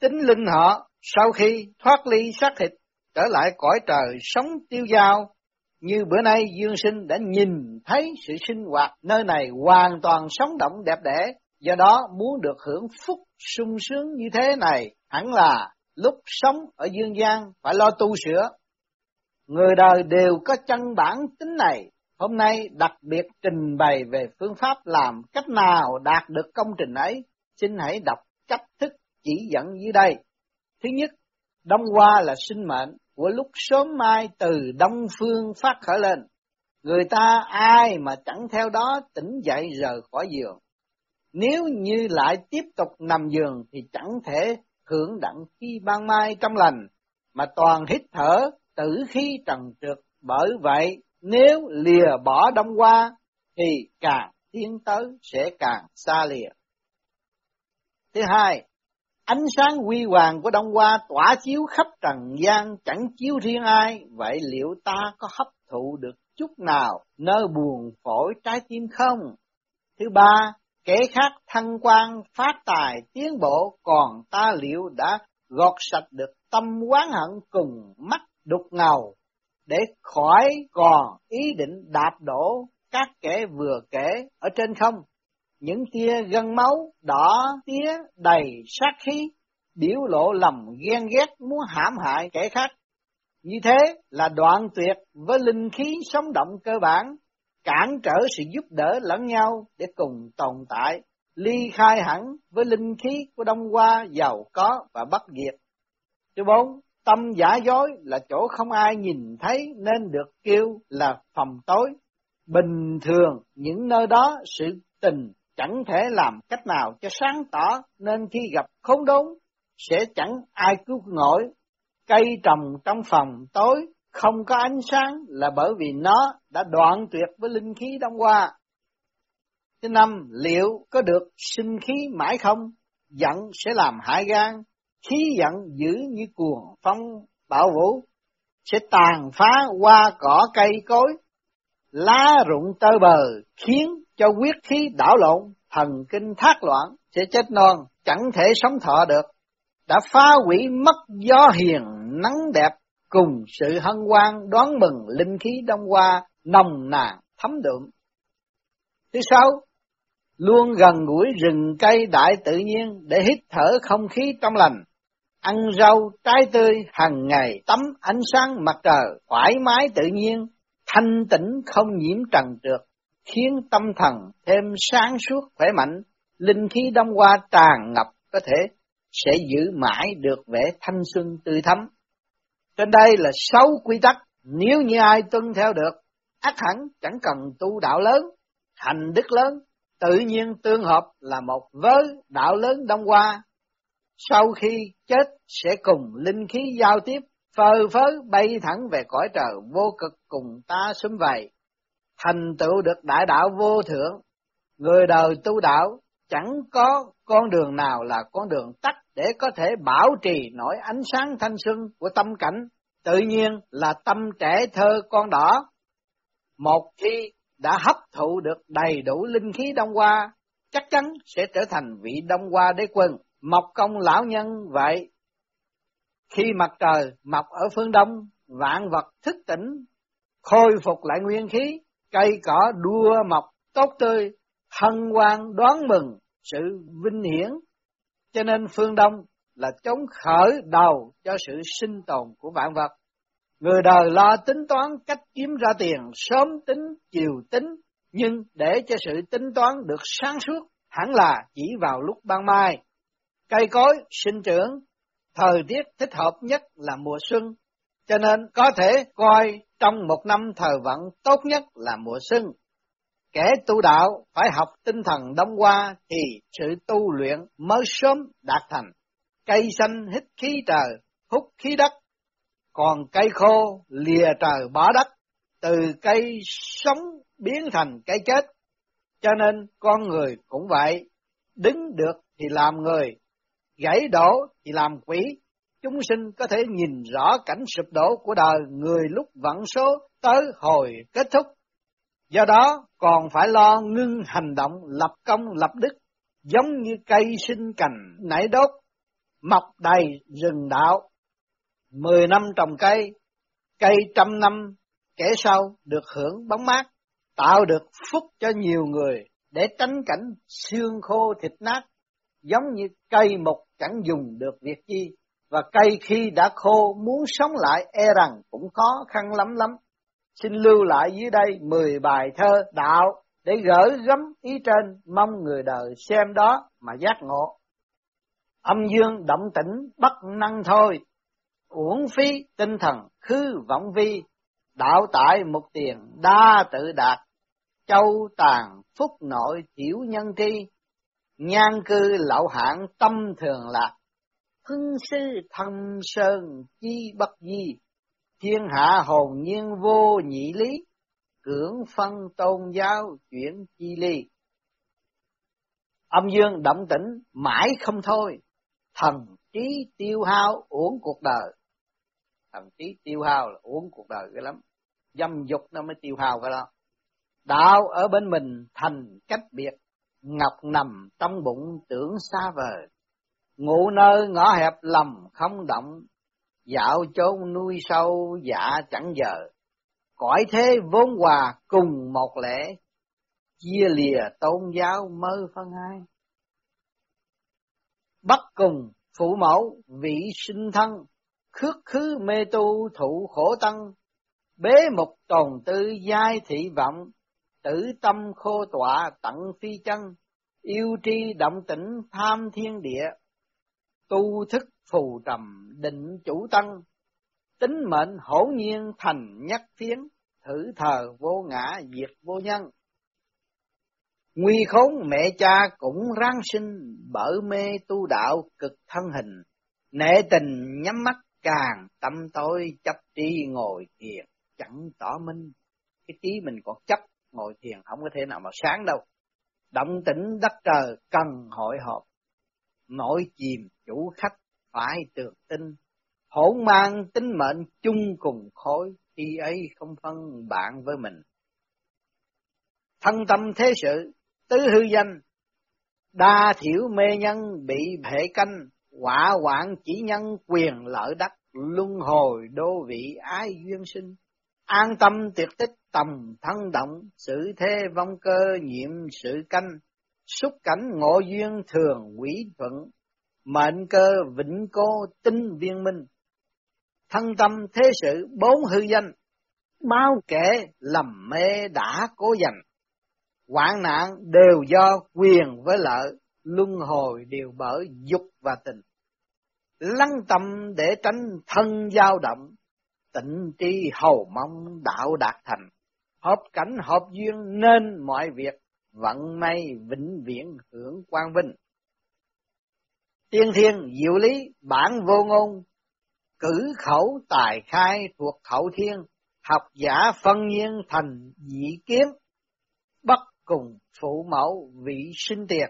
Tính linh họ sau khi thoát ly xác thịt trở lại cõi trời sống tiêu dao, như bữa nay Dương Sinh đã nhìn thấy sự sinh hoạt nơi này hoàn toàn sống động đẹp đẽ, do đó muốn được hưởng phúc sung sướng như thế này, hẳn là lúc sống ở dương gian phải lo tu sửa. Người đời đều có chân bản tính này, hôm nay đặc biệt trình bày về phương pháp làm cách nào đạt được công trình ấy, xin hãy đọc cách thức chỉ dẫn dưới đây. Thứ nhất, Đông Hoa là sinh mệnh của lúc sớm mai từ đông phương phát khởi lên. Người ta ai mà chẳng theo đó tỉnh dậy rời khỏi giường. Nếu như lại tiếp tục nằm giường thì chẳng thể hưởng đặng khi ban mai trong lành, mà toàn hít thở tử khí trần trượt. Bởi vậy, nếu lìa bỏ đông qua thì càng tiến tới sẽ càng xa lìa. Thứ hai, Ánh sáng huy hoàng của Đông Hoa tỏa chiếu khắp trần gian chẳng chiếu riêng ai, vậy liệu ta có hấp thụ được chút nào nơi buồn phổi trái tim không? Thứ ba, kẻ khác thăng quan phát tài tiến bộ, còn ta liệu đã gọt sạch được tâm quán hận cùng mắt đục ngầu, để khỏi còn ý định đạp đổ các kẻ vừa kể ở trên không. Những tia gân máu đỏ tía đầy sát khí, biểu lộ lầm ghen ghét muốn hãm hại kẻ khác. Như thế là đoạn tuyệt với linh khí sống động cơ bản, cản trở sự giúp đỡ lẫn nhau để cùng tồn tại, ly khai hẳn với linh khí của Đông Hoa giàu có và bất diệt. Thứ bốn, tâm giả dối là chỗ không ai nhìn thấy nên được kêu là phòng tối. Bình thường những nơi đó sự tình chẳng thể làm cách nào cho sáng tỏ nên khi gặp khốn đốn sẽ chẳng ai cứu nổi. Cây trồng trong phòng tối không có ánh sáng là bởi vì nó đã đoạn tuyệt với linh khí đông qua. Thứ năm, liệu có được sinh khí mãi không? Giận sẽ làm hại gan, khí giận dữ như cuồng phong bạo vũ, sẽ tàn phá hoa cỏ cây cối, lá rụng tơ bờ, khiến cho huyết khí đảo lộn, thần kinh thác loạn, sẽ chết non, chẳng thể sống thọ được. Đã phá hủy mất gió hiền, nắng đẹp, cùng sự hân hoan đón mừng linh khí đông qua nồng nàn thấm đượm. Thứ sáu, luôn gần gũi rừng cây đại tự nhiên để hít thở không khí trong lành, ăn rau trái tươi hàng ngày tắm ánh sáng mặt trời thoải mái tự nhiên, thanh tĩnh không nhiễm trần trượt, khiến tâm thần thêm sáng suốt khỏe mạnh, linh khí đông qua tràn ngập có thể sẽ giữ mãi được vẻ thanh xuân tươi thắm. Trên đây là sáu quy tắc, nếu như ai tuân theo được, ác hẳn chẳng cần tu đạo lớn, hành đức lớn, tự nhiên tương hợp là một với đạo lớn đông qua Sau khi chết sẽ cùng linh khí giao tiếp, phơ phớ bay thẳng về cõi trời vô cực cùng ta sum vầy, thành tựu được đại đạo vô thượng. Người đời tu đạo chẳng có con đường nào là con đường tắt để có thể bảo trì nổi ánh sáng thanh xuân của tâm cảnh, tự nhiên là tâm trẻ thơ con đỏ. Một khi đã hấp thụ được đầy đủ linh khí đông hoa, chắc chắn sẽ trở thành vị đông hoa đế quân, mọc công lão nhân vậy. Khi mặt trời mọc ở phương đông, vạn vật thức tỉnh, khôi phục lại nguyên khí, cây cỏ đua mọc tốt tươi, hân hoan đoán mừng sự vinh hiển. Cho nên phương Đông là chống khởi đầu cho sự sinh tồn của vạn vật. Người đời lo tính toán cách kiếm ra tiền, sớm tính, chiều tính, nhưng để cho sự tính toán được sáng suốt, hẳn là chỉ vào lúc ban mai. Cây cối sinh trưởng, thời tiết thích hợp nhất là mùa xuân, cho nên có thể coi trong một năm thời vận tốt nhất là mùa xuân. Kẻ tu đạo phải học tinh thần đông qua thì sự tu luyện mới sớm đạt thành. Cây xanh hít khí trời, hút khí đất, còn cây khô lìa trời bỏ đất, từ cây sống biến thành cây chết. Cho nên con người cũng vậy, đứng được thì làm người, gãy đổ thì làm quỷ. Chúng sinh có thể nhìn rõ cảnh sụp đổ của đời người lúc vận số tới hồi kết thúc Do đó còn phải lo ngưng hành động lập công lập đức, giống như cây sinh cành nảy đốt, mọc đầy rừng đạo. Mười năm trồng cây, cây trăm năm kể sau được hưởng bóng mát, tạo được phúc cho nhiều người để tránh cảnh xương khô thịt nát, giống như cây mục chẳng dùng được việc chi, và cây khi đã khô muốn sống lại e rằng cũng khó khăn lắm lắm. Xin lưu lại dưới đây 10 bài thơ đạo để gỡ gấm ý trên mong người đời xem đó mà giác ngộ. Âm dương động tĩnh bất năng thôi, uổng phí tinh thần khư vọng vi, đạo tại một tiền đa tự đạt, châu tàn phúc nội tiểu nhân tri, nhan cư lậu hạng tâm thường lạc, hưng sư thâm sơn chi bất di, thiên hạ hồn nhiên vô nhị lý, cưỡng phân tôn giáo chuyển chi ly. Âm dương động tĩnh mãi không thôi, thần trí tiêu hao uổng cuộc đời. Thần trí tiêu hao là uống cuộc đời cái lắm dâm dục nó mới tiêu hao cái đó đạo ở bên mình thành cách biệt ngọc nằm trong bụng tưởng xa vời. Ngủ nơi ngõ hẹp lầm không động dạo chốn nuôi sâu dạ chẳng giờ. Cõi thế vốn hòa cùng một lễ chia lìa tôn giáo mơ phân hai. Bắt cùng phụ mẫu vị sinh thân khước khứ mê tu thụ khổ tăng, bế mục tồn tư giai thị vọng, tử tâm khô tọa tận phi chân, yêu tri động tĩnh tham thiên địa, tu thức phù trầm định chủ tăng, tính mệnh hổ nhiên thành nhất phiến, thử thờ vô ngã diệt vô nhân. Nguy khốn mẹ cha cũng ráng sinh, bởi mê tu đạo cực thân hình, nệ tình nhắm mắt càng tâm tối chấp đi ngồi thiền chẳng tỏ minh. Cái trí mình còn chấp ngồi thiền không có thể nào mà sáng đâu. Động tĩnh đất trời cần hội họp. Nội chìm chủ khách phải tường tinh. Hỗn mang tính mệnh chung cùng khối khi ấy không phân bạn với mình. Thân tâm thế sự, tứ hư danh. Đa thiểu mê nhân bị hệ canh, quả hoạn chỉ nhân quyền lợi đất luân hồi đô vị ái duyên sinh. An tâm tuyệt tích tầm thân động sự thế vong cơ nhiệm sự canh. Xúc cảnh ngộ duyên thường quỷ thuận mệnh cơ vĩnh cô tinh viên minh. Thân tâm thế sự bốn hư danh bao kể lầm mê đã cố dành. Hoạn nạn đều do quyền với lợi luân hồi đều bởi dục và tình. Lắng tâm để tránh thân dao động, tịnh tri hầu mong đạo đạt thành, hợp cảnh hợp duyên nên mọi việc, vận may vĩnh viễn hưởng quang vinh. Tiên thiên diệu lý bản vô ngôn, cử khẩu tài khai thuộc khẩu thiên, học giả phân nhiên thành dị kiến, bất cùng phụ mẫu vị sinh tiền.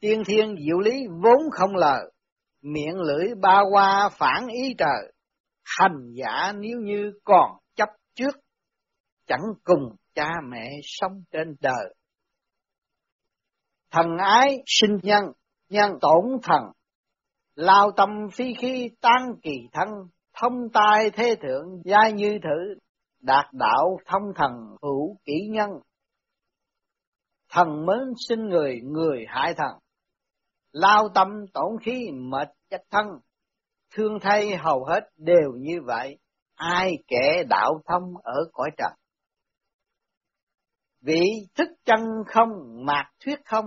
Tiên thiên diệu lý vốn không lời, miệng lưỡi ba qua phản ý trời, hành giả nếu như còn chấp trước, chẳng cùng cha mẹ sống trên đời. Thần ái sinh nhân, nhân tổn thần, lao tâm phi khí tan kỳ thân, thông tai thế thượng giai như thử, đạt đạo thông thần hữu kỹ nhân. Thần mến sinh người, người hại thần, lao tâm tổn khí mệt chất thân, thương thay hầu hết đều như vậy, ai kẻ đạo thông ở cõi trần. Vị thức chân không, mạc thuyết không,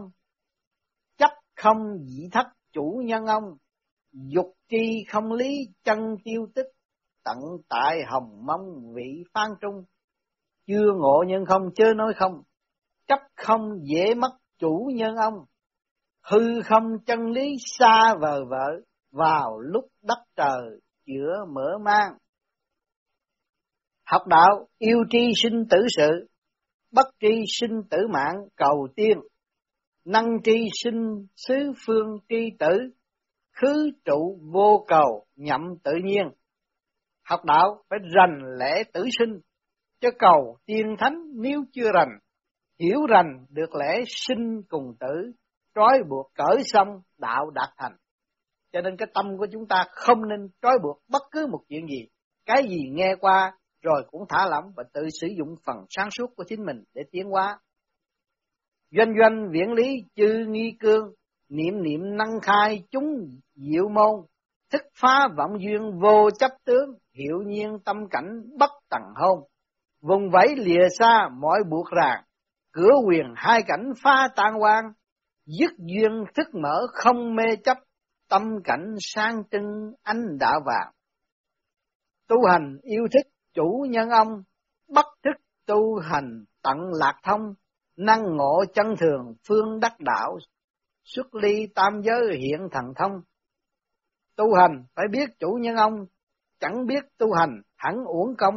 chấp không dĩ thất chủ nhân ông, dục chi không lý chân tiêu tích, tận tại hồng mong vị phan trung, chưa ngộ nhân không chớ nói không, chấp không dễ mất chủ nhân ông, hư không chân lý xa vờ vợ vào lúc đất trời chữa mở mang. Học đạo yêu tri sinh tử sự bất tri sinh tử mạng cầu tiên. Năng tri sinh xứ phương tri tử, khứ trụ vô cầu nhậm tự nhiên. Học đạo phải rành lẽ tử sinh, cho cầu tiên thánh nếu chưa rành, hiểu rành được lẽ sinh cùng tử, trói buộc cởi xong đạo đạt thành. Cho nên cái tâm của chúng ta không nên trói buộc bất cứ một chuyện gì. Cái gì nghe qua rồi cũng thả lỏng và tự sử dụng phần sáng suốt của chính mình để tiến hóa doanh doanh viễn lý chư nghi cương niệm niệm năng khai chúng diệu môn thức phá vọng duyên vô chấp tướng hiệu nhiên tâm cảnh bất tầng hôn vùng vẫy lìa xa mọi buộc ràng cửa quyền hai cảnh pha tan quan dứt duyên thức mở không mê chấp, tâm cảnh sang trưng ánh đạo vàng. Tu hành yêu thích chủ nhân ông, bất thức tu hành tận lạc thông, năng ngộ chân thường phương đắc đạo, xuất ly tam giới hiện thần thông. Tu hành phải biết chủ nhân ông, chẳng biết tu hành hẳn uổng công,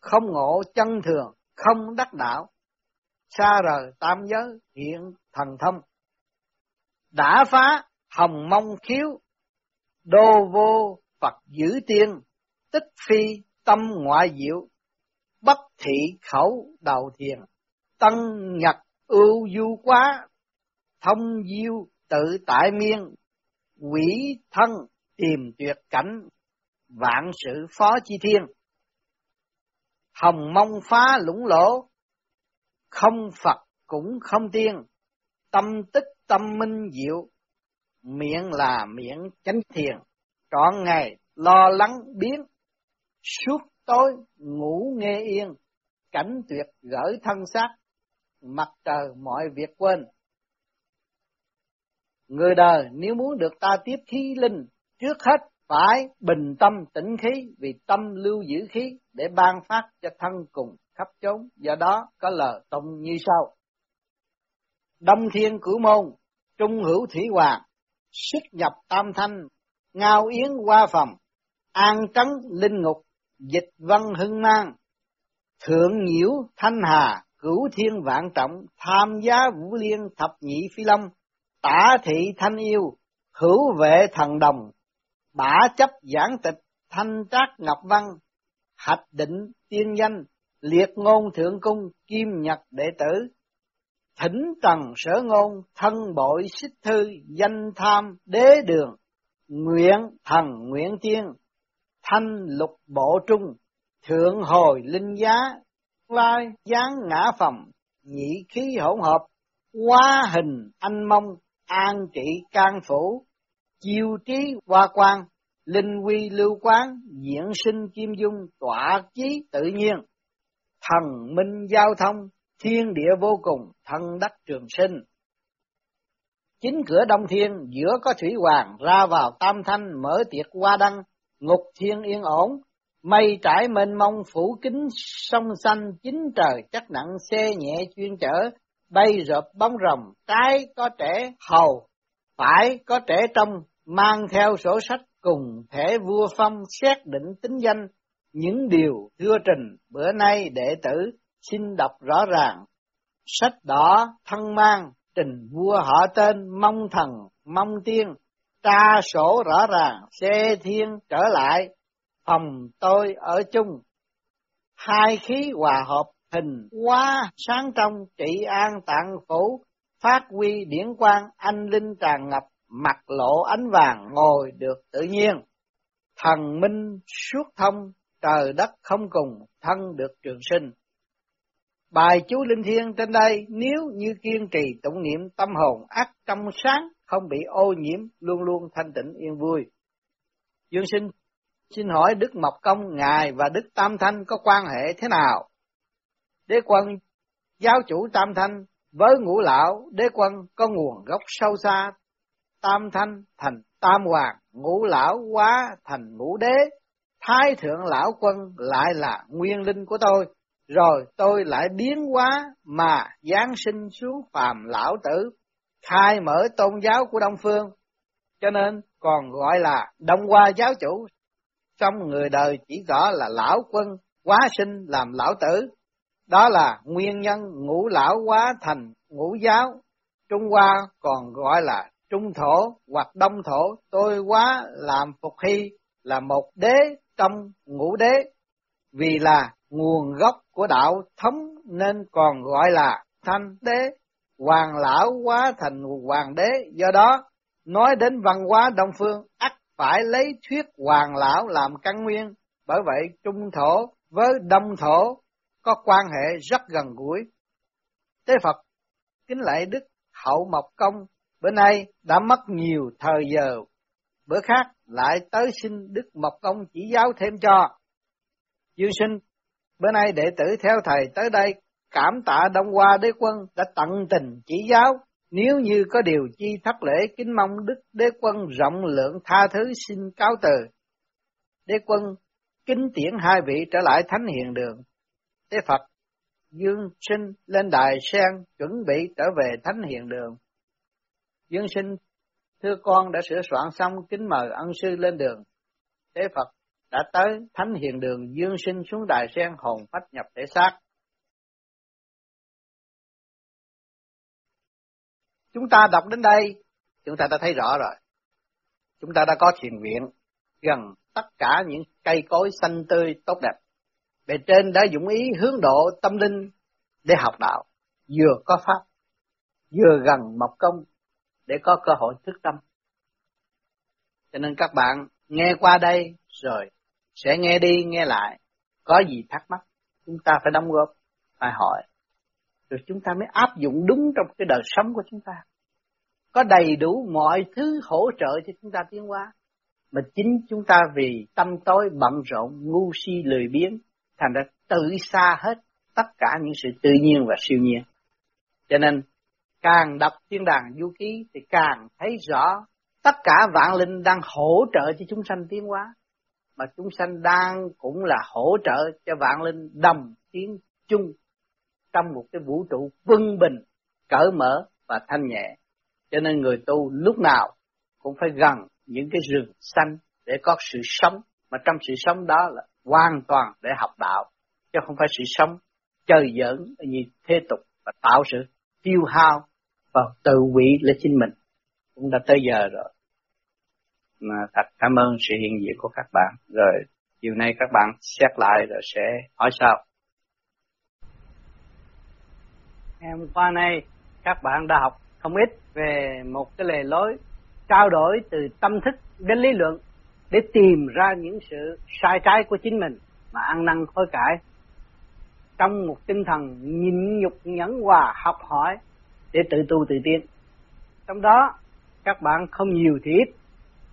không ngộ chân thường, không đắc đạo, xa rời tam giới hiện thần thông đã phá hồng mông khiếu, đô vô Phật giữ tiên, tích phi tâm ngoại diệu, bất thị khẩu đầu thiền, tân nhật ưu du quá, thông diêu tự tại miên, quỷ thân tìm tuyệt cảnh, vạn sự phó chi thiên. Hồng mông phá lũng lỗ, không Phật cũng không tiên, tâm tích tâm minh diệu, miệng là miệng chánh thiền, trọn ngày lo lắng biến, suốt tối ngủ nghe yên, cảnh tuyệt gỡ thân xác, mặt trời mọi việc quên. Người đời nếu muốn được ta tiếp khí linh, trước hết phải bình tâm tĩnh khí vì tâm lưu giữ khí để ban phát cho thân cùng khắp chốn. Do đó có lời tông như sau. Đông thiên cửu môn, trung hữu thủy hoàng, xuất nhập tam thanh, ngao yến qua phòng, an trấn linh ngục, dịch văn hưng mang, thượng nhiễu thanh hà, cửu thiên vạn trọng, tham giá vũ liên thập nhị phi long, tả thị thanh yêu, hữu vệ thần đồng, bả chấp giảng tịch, thanh trác ngọc văn, hạch định tiên danh, liệt ngôn thượng cung, kim nhật đệ tử, thỉnh trần sở ngôn, thân bội xích thư, danh tham đế đường, nguyện thần nguyện tiên, thanh lục bộ trung, thượng hồi linh giá, lai gián ngã phòng, nhị khí hỗn hợp, hóa hình anh mông an trị can phủ, chiêu trí hoa quan, linh quy lưu quán, diễn sinh kim dung, tỏa chí tự nhiên, thần minh giao thông, thiên địa vô cùng, thân đất trường sinh. Chính cửa đông thiên, giữa có thủy hoàng, ra vào tam thanh, mở tiệc hoa đăng, ngục thiên yên ổn, mây trải mênh mông phủ kính sông xanh, chính trời chắc nặng xe nhẹ chuyên chở, bay rợp bóng rồng, trái có trẻ hầu, phải có trẻ trong, mang theo sổ sách cùng thể vua phong xét định tính danh, những điều thưa trình bữa nay đệ tử xin đọc rõ ràng. Sách đỏ thân mang trình vua họ tên mong thần mong tiên, tra sổ rõ ràng xe thiên trở lại, phòng tôi ở chung. Hai khí hòa hợp hình quá sáng trong trị an tạng phủ, phát huy điển quang anh linh tràn ngập, mặt lộ ánh vàng ngồi được tự nhiên. Thần minh suốt thông, trời đất không cùng, thân được trường sinh. Bài chú Linh Thiên trên đây nếu như kiên trì tụng niệm tâm hồn ác trong sáng, không bị ô nhiễm, luôn luôn thanh tịnh yên vui. Dương sinh xin hỏi Đức Mộc Công Ngài và Đức Tam Thanh có quan hệ thế nào? Đế quân giáo chủ Tam Thanh với ngũ lão đế quân có nguồn gốc sâu xa, Tam Thanh thành Tam Hoàng, ngũ lão quá thành ngũ đế, Thái thượng lão quân lại là nguyên linh của tôi, rồi tôi lại biến hóa mà giáng sinh xuống phàm lão tử, khai mở tôn giáo của Đông Phương, cho nên còn gọi là Đông Hoa giáo chủ. Trong người đời chỉ rõ là lão quân quá sinh làm lão tử, đó là nguyên nhân ngũ lão quá thành ngũ giáo. Trung Hoa còn gọi là Trung Thổ hoặc Đông Thổ, tôi quá làm Phục Hy là một đế trong ngũ đế, vì là nguồn gốc của đạo thống nên còn gọi là thanh đế, hoàng lão quá thành hoàng đế, do đó nói đến văn hóa đông phương ắt phải lấy thuyết hoàng lão làm căn nguyên, bởi vậy trung thổ với đông thổ có quan hệ rất gần gũi. Tế Phật kính lạy Đức Hậu Mộc Công bữa nay đã mất nhiều thời giờ, bữa khác lại tới xin Đức Mộc Công chỉ giáo thêm cho. Dương sinh Bữa nay đệ tử theo thầy tới đây cảm tạ Đông Hoa Đế Quân đã tận tình chỉ giáo. Nếu như có điều chi thất lễ, kính mong Đức Đế Quân rộng lượng tha thứ xin cáo từ. Đế Quân, kính tiễn hai vị trở lại Thánh Hiền Đường. Đế Phật, Dương Sinh lên đài sen chuẩn bị trở về Thánh Hiền Đường. Dương Sinh, thưa con đã sửa soạn xong kính mời ân sư lên đường. Đế Phật đã tới thánh hiền đường, dương sinh xuống đài sen hồn phách nhập thể xác. Chúng ta đọc đến đây, chúng ta đã thấy rõ rồi. Chúng ta đã có thiền viện gần tất cả những cây cối xanh tươi tốt đẹp. Bề trên đã dụng ý hướng độ tâm linh để học đạo vừa có pháp vừa gần mọc công để có cơ hội thức tâm. Cho nên các bạn nghe qua đây rồi sẽ nghe đi nghe lại có gì thắc mắc chúng ta phải đóng góp phải hỏi rồi chúng ta mới áp dụng đúng trong cái đời sống của chúng ta. Có đầy đủ mọi thứ hỗ trợ cho chúng ta tiến hóa. Mà chính chúng ta vì tâm tối bận rộn, ngu si, lười biếng, thành ra tự xa hết tất cả những sự tự nhiên và siêu nhiên. Cho nên, càng đọc thiên đàng du ký thì càng thấy rõ tất cả vạn linh đang hỗ trợ cho chúng sanh tiến hóa. Mà chúng sanh đang cũng là hỗ trợ cho vạn linh đồng tiến chung trong một cái vũ trụ quân bình, cởi mở và thanh nhẹ. Cho nên người tu lúc nào cũng phải gần những cái rừng xanh để có sự sống. Mà trong sự sống đó là hoàn toàn để học đạo, chứ không phải sự sống chơi giỡn như thế tục và tạo sự tiêu hao và tự quỷ lấy chính mình. Cũng đã tới giờ rồi. Mà thật cảm ơn sự hiện diện của các bạn. Rồi, chiều nay các bạn xét lại rồi sẽ hỏi sao ngày hôm qua nay các bạn đã học không ít về một cái lề lối trao đổi từ tâm thức đến lý luận để tìm ra những sự sai trái của chính mình mà ăn năn hối cải. Trong một tinh thần nhịn nhục nhẫn hòa học hỏi để tự tu tự tiến. Trong đó, các bạn không nhiều thì ít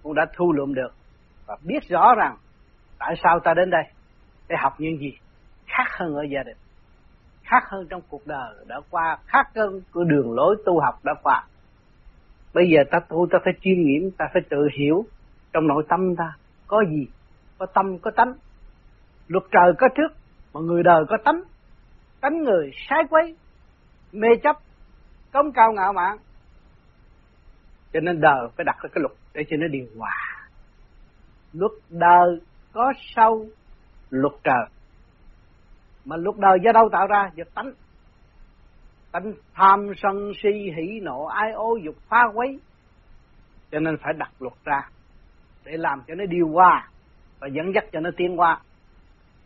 cũng đã thu lượm được và biết rõ rằng tại sao ta đến đây để học những gì khác hơn ở gia đình khác hơn trong cuộc đời, đã qua khác hơn của đường lối tu học đã qua. Bây giờ ta tu, ta phải chiêm nghiệm, ta phải tự hiểu trong nội tâm ta có gì, có tâm, có tánh. Luật trời có trước, mà người đời có tánh. Tánh người sai quấy, mê chấp, công cao ngạo mạn. Cho nên đời phải đặt cái luật để cho nó điều hòa. Luật đời có sâu luật trời mà luật đời do đâu tạo ra? Do tánh. Tánh tham sân si hỉ nộ ai ô dục phá quấy. Cho nên phải đặt luật ra để làm cho nó điều qua và dẫn dắt cho nó tiến qua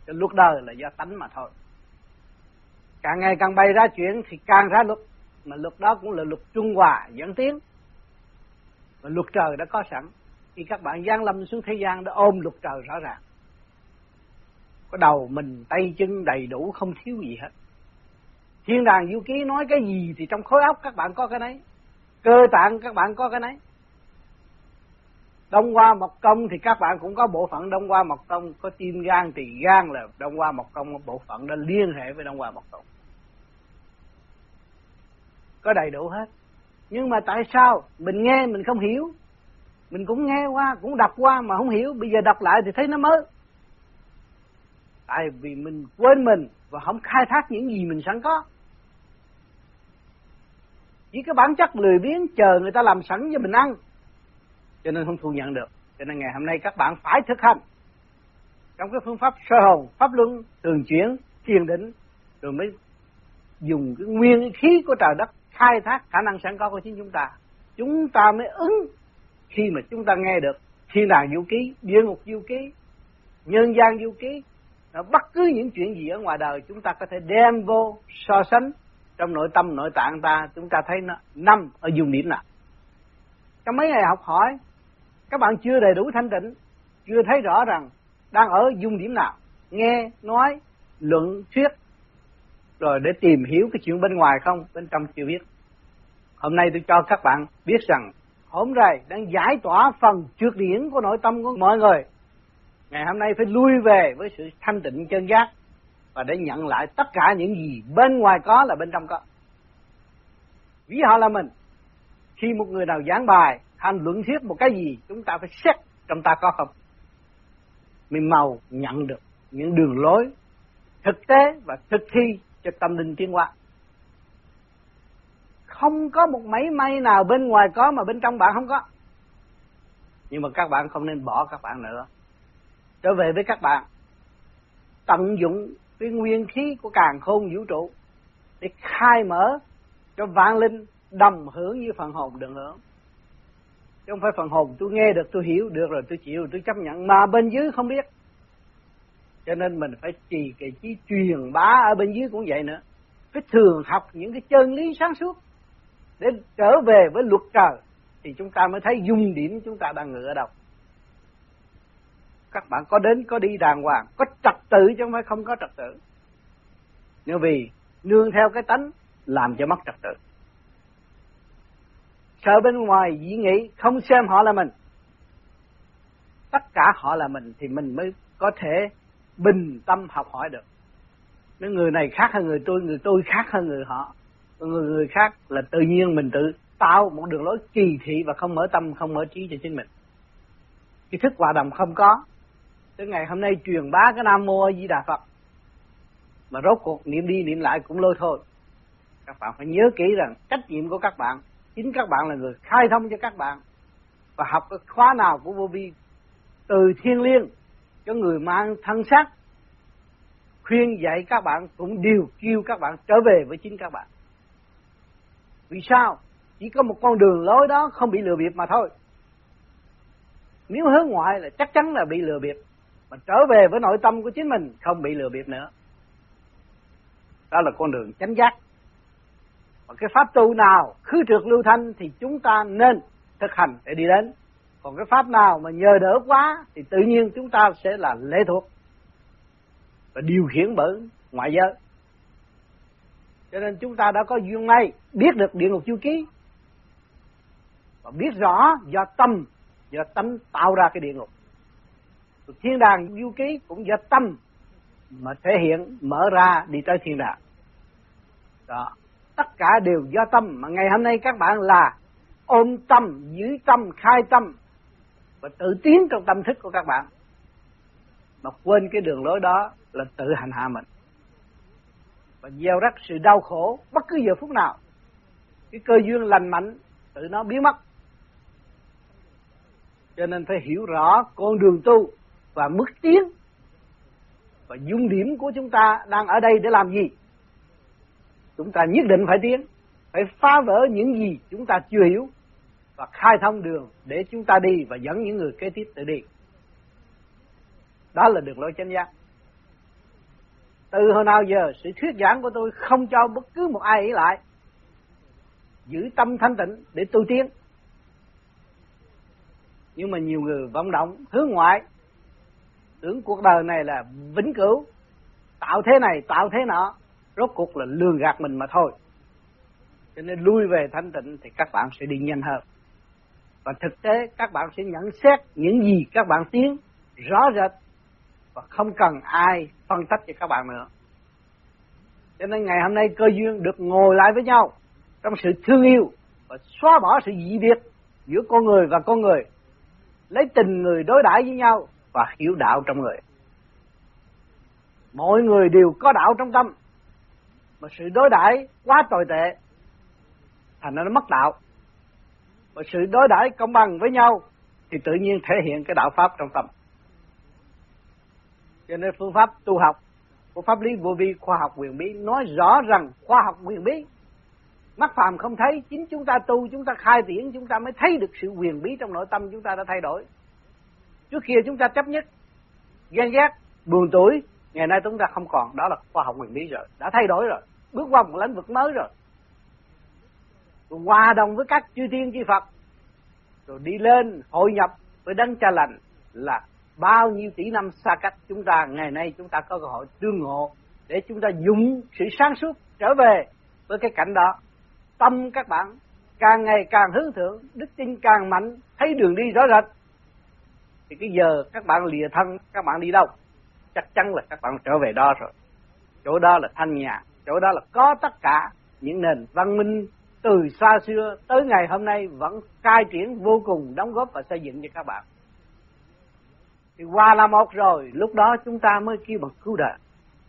cho luật đời là do tánh mà thôi. Càng ngày càng bày ra chuyện thì càng ra luật. Mà luật đó cũng là luật trung hòa, dẫn tiến. Và luật trời đã có sẵn. Khi các bạn giáng lâm xuống thế gian đã ôm luật trời rõ ràng có đầu mình, tay chân đầy đủ, không thiếu gì hết. Thiên đàng vũ ký nói cái gì thì trong khối óc các bạn có cái đấy cơ tạng các bạn có cái đấy đông qua mộc công thì các bạn cũng có bộ phận đông qua mộc công có tim gan tỳ gan là đông qua mộc công bộ phận đã liên hệ với đông qua mộc công có đầy đủ hết. Nhưng mà tại sao? Mình nghe, mình không hiểu. Mình cũng nghe qua, cũng đọc qua mà không hiểu. Bây giờ đọc lại thì thấy nó mới tại vì mình quên mình và không khai thác những gì mình sẵn có. Chỉ cái bản chất lười biếng chờ người ta làm sẵn cho mình ăn. Cho nên không thu nhận được. Cho nên ngày hôm nay các bạn phải thực hành. Trong cái phương pháp sơ hồn, pháp luân, thường chuyển, thiền định, rồi mới dùng cái nguyên khí của trời đất khai thác khả năng sẵn có của chính chúng ta. Chúng ta mới ứng khi mà chúng ta nghe được thiên đàng diệu ký, địa ngục diệu ký, nhân gian diệu ký bất cứ những chuyện gì ở ngoài đời chúng ta có thể đem vô, so sánh. Trong nội tâm, nội tạng ta, chúng ta thấy nó nằm ở vùng điểm nào. Trong mấy ngày học hỏi, các bạn chưa đầy đủ thanh tịnh, chưa thấy rõ rằng đang ở dung điểm nào. Nghe, nói, luận, thuyết. Rồi để tìm hiểu cái chuyện bên ngoài không, bên trong chưa biết. Hôm nay tôi cho các bạn biết rằng, hôm nay đang giải tỏa phần trượt điển của nội tâm của mọi người ngày hôm nay phải lui về với sự thanh tịnh chân giác và để nhận lại tất cả những gì bên ngoài có là bên trong có. Ví họ là mình, khi một người nào giảng bài hành luận thuyết một cái gì, chúng ta phải xét trong ta có không. Mình màu nhận được những đường lối thực tế và thực thi cho tâm linh tiến hóa. Không có một máy may nào bên ngoài có mà bên trong bạn không có. Nhưng mà các bạn không nên bỏ các bạn nữa trở về với các bạn. Tận dụng cái nguyên khí của càng khôn vũ trụ để khai mở cho vạn linh đồng hưởng như phần hồn được hưởng. Chứ không phải phần hồn tôi nghe được, tôi hiểu được rồi, tôi chịu, tôi chấp nhận. Mà bên dưới không biết. Cho nên mình phải trì cái chí truyền bá ở bên dưới cũng vậy nữa. Phải thường học những cái chân lý sáng suốt. Để trở về với luật trời, thì chúng ta mới thấy dung điểm chúng ta đang ngựa ở đâu các bạn có đến, có đi đàng hoàng, có trật tự chứ không phải không có trật tự. Nhưng vì nương theo cái tánh, làm cho mất trật tự. Sợ bên ngoài dĩ nghĩ không xem họ là mình. Tất cả họ là mình thì mình mới có thể bình tâm học hỏi được. Nếu người này khác hơn người tôi người tôi khác hơn người họ, người người khác là tự nhiên mình tự tạo một đường lối kỳ thị và không mở tâm, không mở trí cho chính mình. Cái thức hòa đồng không có tới ngày hôm nay truyền bá cái nam mô a di đà phật. Mà rốt cuộc niệm đi niệm lại cũng lôi thôi. Các bạn phải nhớ kỹ rằng trách nhiệm của các bạn, chính các bạn là người khai thông cho các bạn. Và học cái khóa nào của vô vi, từ thiên liêng cho người mang thân xác, khuyên dạy các bạn cũng đều kêu các bạn trở về với chính các bạn. Vì sao? Chỉ có một con đường lối đó không bị lừa bịp mà thôi. Nếu hướng ngoại là chắc chắn là bị lừa bịp mà trở về với nội tâm của chính mình, không bị lừa bịp nữa. Đó là con đường chánh giác. Và cái pháp tu nào khứ trượt lưu thanh thì chúng ta nên thực hành để đi đến. Còn cái pháp nào mà nhờ đỡ quá thì tự nhiên chúng ta sẽ là lệ thuộc và điều khiển bởi ngoại giới. Cho nên chúng ta đã có duyên may biết được địa ngục chu ký và biết rõ do tâm do tâm tạo ra cái địa ngục thiên đàng du ký cũng do tâm mà thể hiện, mở ra đi tới thiên đàng. Đó, tất cả đều do tâm mà ngày hôm nay các bạn là ôm tâm, giữ tâm, khai tâm và tự tiến trong tâm thức của các bạn. Mà quên cái đường lối đó là tự hành hạ mình. Và gieo rắc sự đau khổ bất cứ giờ phút nào. Cái cơ duyên lành mạnh tự nó biến mất. Cho nên phải hiểu rõ con đường tu và mức tiến và dung điểm của chúng ta đang ở đây để làm gì? Chúng ta nhất định phải tiến, phải phá vỡ những gì chúng ta chưa hiểu và khai thông đường để chúng ta đi và dẫn những người kế tiếp tự đi. Đó là đường lối chánh giác. Từ hồi nào giờ, sự thuyết giảng của tôi không cho bất cứ một ai ý lại. Giữ tâm thanh tịnh để tu tiến. Nhưng mà nhiều người vọng động hướng ngoại tưởng cuộc đời này là vĩnh cửu. Tạo thế này, tạo thế nọ, rốt cuộc là lường gạt mình mà thôi. Cho nên lui về thanh tịnh thì các bạn sẽ đi nhanh hơn. Và thực tế, các bạn sẽ nhận xét những gì các bạn tiến rõ rệt và không cần ai phân tích cho các bạn nữa. Cho nên ngày hôm nay cơ duyên được ngồi lại với nhau trong sự thương yêu và xóa bỏ sự dị biệt giữa con người và con người. Lấy tình người đối đãi với nhau và hiểu đạo trong người. Mọi người đều có đạo trong tâm. Mà sự đối đãi quá tồi tệ, thành ra nó mất đạo. Mà sự đối đãi công bằng với nhau, thì tự nhiên thể hiện cái đạo pháp trong tâm. Cho nên phương pháp tu học của pháp lý vô vi khoa học quyền bí nói rõ rằng khoa học quyền bí, mắt phàm không thấy, chính chúng ta tu, chúng ta khai triển, chúng ta mới thấy được sự quyền bí trong nội tâm, chúng ta đã thay đổi trước kia chúng ta chấp nhất, ghen ghét, buồn tuổi, ngày nay chúng ta không còn. Đó là khoa học nguyên lý rồi, đã thay đổi rồi, bước qua một lĩnh vực mới rồi. Hòa đồng với các chư thiên, chư Phật, rồi đi lên, hội nhập với đấng cha lành là bao nhiêu tỷ năm xa cách chúng ta, ngày nay chúng ta có cơ hội tương ngộ để chúng ta dùng sự sáng suốt trở về với cái cảnh đó. Tâm các bạn càng ngày càng hướng thượng, đức tin càng mạnh, thấy đường đi rõ rệt thì cái giờ các bạn lìa thân, các bạn đi đâu? Chắc chắn là các bạn trở về đó rồi. Chỗ đó là thanh nhà chỗ đó là có tất cả những nền văn minh từ xa xưa tới ngày hôm nay vẫn cai triển vô cùng, đóng góp và xây dựng cho các bạn. Thì qua là một rồi, lúc đó chúng ta mới kêu bằng cứu đời,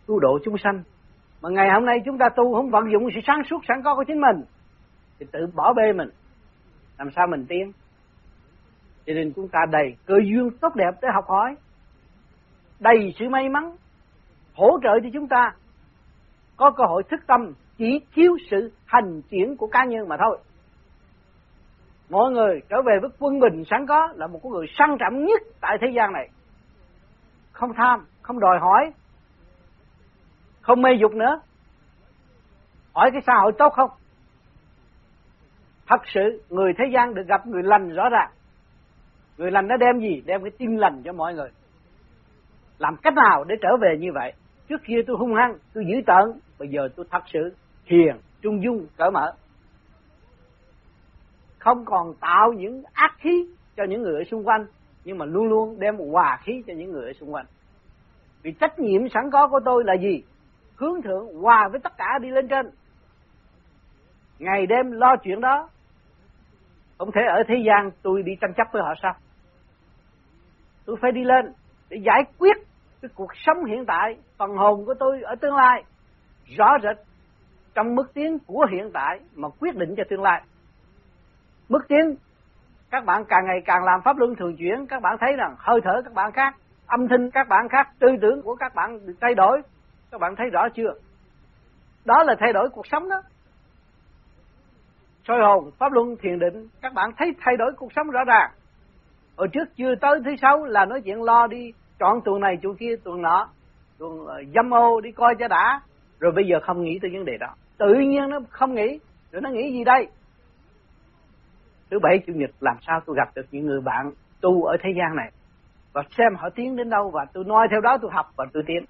cứu độ chúng sanh. Mà ngày hôm nay chúng ta tu không vận dụng sự sáng suốt, sẵn có của chính mình, thì tự bỏ bê mình. Làm sao mình tiến? Cho nên chúng ta đầy cơ duyên tốt đẹp để học hỏi, đầy sự may mắn, hỗ trợ cho chúng ta. Có cơ hội thức tâm, chỉ thiếu sự hành chuyển của cá nhân mà thôi. Mọi người trở về với quân bình sẵn có là một con người sang trọng nhất tại thế gian này. Không tham, không đòi hỏi, không mê dục nữa. Hỏi cái xã hội tốt không? Thật sự người thế gian được gặp người lành rõ ràng người lành nó đem gì? Đem cái tin lành cho mọi người. Làm cách nào để trở về như vậy? Trước kia tôi hung hăng, tôi dữ tợn, bây giờ tôi thật sự hiền, trung dung, cởi mở. Không còn tạo những ác khí cho những người ở xung quanh, nhưng mà luôn luôn đem hòa khí cho những người ở xung quanh. Vì trách nhiệm sẵn có của tôi là gì? Hướng thượng hòa với tất cả đi lên trên. Ngày đêm lo chuyện đó không thể ở thế gian, tôi đi tranh chấp với họ sao? Tôi phải đi lên để giải quyết cái cuộc sống hiện tại, phần hồn của tôi ở tương lai. Rõ rệt trong mức tiến của hiện tại mà quyết định cho tương lai. Mức tiến, các bạn càng ngày càng làm pháp luân thường chuyển, các bạn thấy rằng hơi thở các bạn khác, âm thanh các bạn khác, tư tưởng của các bạn được thay đổi. Các bạn thấy rõ chưa? Đó là thay đổi cuộc sống đó soi hồn, pháp luân, thiền định. Các bạn thấy thay đổi cuộc sống rõ ràng. Ở trước chưa tới thứ sáu là nói chuyện lo đi, chọn tuần này, tuần kia, tuần nọ, tuần ờ, dâm ô đi coi cho đã. Rồi bây giờ không nghĩ tới vấn đề đó. Tự nhiên nó không nghĩ, rồi nó nghĩ gì đây? Thứ bảy, chủ nhật, làm sao tôi gặp được những người bạn tu ở thế gian này? Và xem họ tiến đến đâu và tôi noi theo đó tôi học và tôi tiến.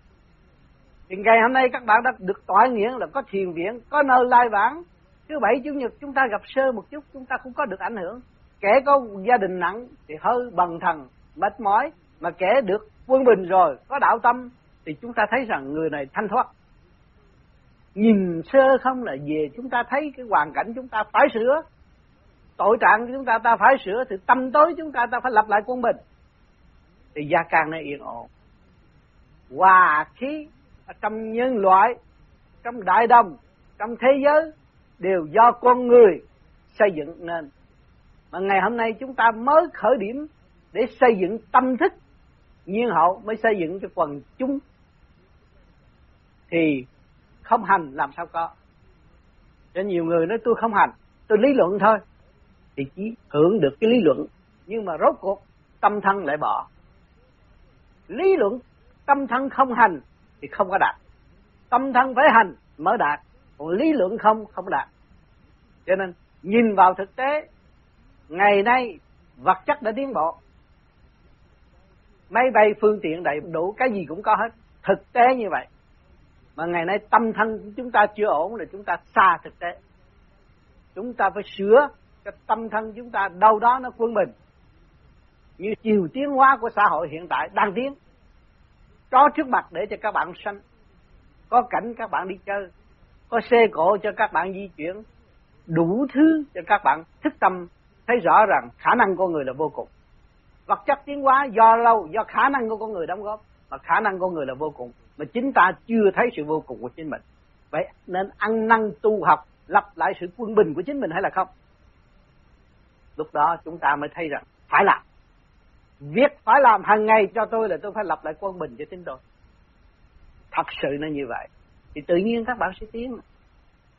Thì ngày hôm nay các bạn đã được tỏa nghĩa là có thiền viện, có nơi lai vãng thứ bảy, chủ nhật chúng ta gặp sơ một chút, chúng ta cũng có được ảnh hưởng. Kẻ có gia đình nặng thì hơi bần thần, mệt mỏi, mà kẻ được quân bình rồi, có đạo tâm, thì chúng ta thấy rằng người này thanh thoát. Nhìn sơ không là về, chúng ta thấy cái hoàn cảnh chúng ta phải sửa. Tội trạng chúng ta ta phải sửa, thì tâm tối chúng ta ta phải lập lại quân bình. Thì gia càng này yên ổn. Hòa khí trong nhân loại, trong đại đồng, trong thế giới đều do con người xây dựng nên. Mà ngày hôm nay chúng ta mới khởi điểm để xây dựng tâm thức, nhiên hậu mới xây dựng cho quần chúng. Thì không hành làm sao có. Cho nhiều người nói tôi không hành, tôi lý luận thôi. Thì chỉ hưởng được cái lý luận, nhưng mà rốt cuộc tâm thân lại bỏ. Lý luận tâm thân không hành thì không có đạt. Tâm thân phải hành mới đạt còn lý luận không không đạt. Cho nên, nhìn vào thực tế, ngày nay, vật chất đã tiến bộ. Máy bay, phương tiện, đầy đủ, cái gì cũng có hết. Thực tế như vậy. Mà ngày nay, tâm thân chúng ta chưa ổn là chúng ta xa thực tế. Chúng ta phải sửa cái tâm thân chúng ta, đâu đó nó quân bình. Như chiều tiến hóa của xã hội hiện tại đang tiến. Có trước mặt để cho các bạn sanh, có cảnh các bạn đi chơi có xe cộ cho các bạn di chuyển. Đủ thứ cho các bạn thức tâm, thấy rõ rằng khả năng con người là vô cùng. Vật chất tiến hóa do lâu, do khả năng của con người đóng góp, mà khả năng con người là vô cùng, mà chính ta chưa thấy sự vô cùng của chính mình. Vậy nên ăn năn tu học lập lại sự quân bình của chính mình hay là không? Lúc đó chúng ta mới thấy rằng phải làm. Việc phải làm hàng ngày cho tôi là tôi phải lập lại quân bình cho chính tôi thật sự nó như vậy thì tự nhiên các bạn sẽ tiến.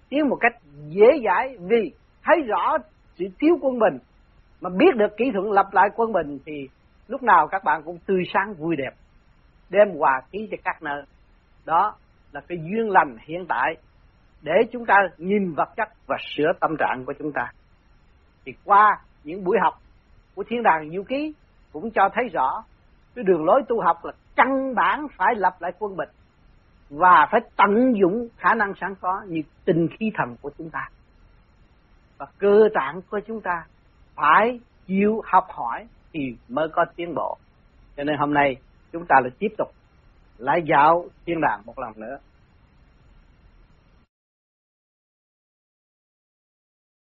Tiến một cách dễ dãi vì thấy rõ sự thiếu quân bình. Mà biết được kỹ thuật lập lại quân bình thì lúc nào các bạn cũng tươi sáng, vui đẹp. Đem hòa khí cho các nơi. Đó là cái duyên lành hiện tại để chúng ta nhìn vật chất và sửa tâm trạng của chúng ta. Thì qua những buổi học của thiên đàng du ký cũng cho thấy rõ cái đường lối tu học là căn bản phải lập lại quân bình và phải tận dụng khả năng sẵn có như tình khí thần của chúng ta. Và cơ tạng của chúng ta phải chịu học hỏi thì mới có tiến bộ. Cho nên hôm nay chúng ta lại tiếp tục lại dạo thiên đàng một lần nữa.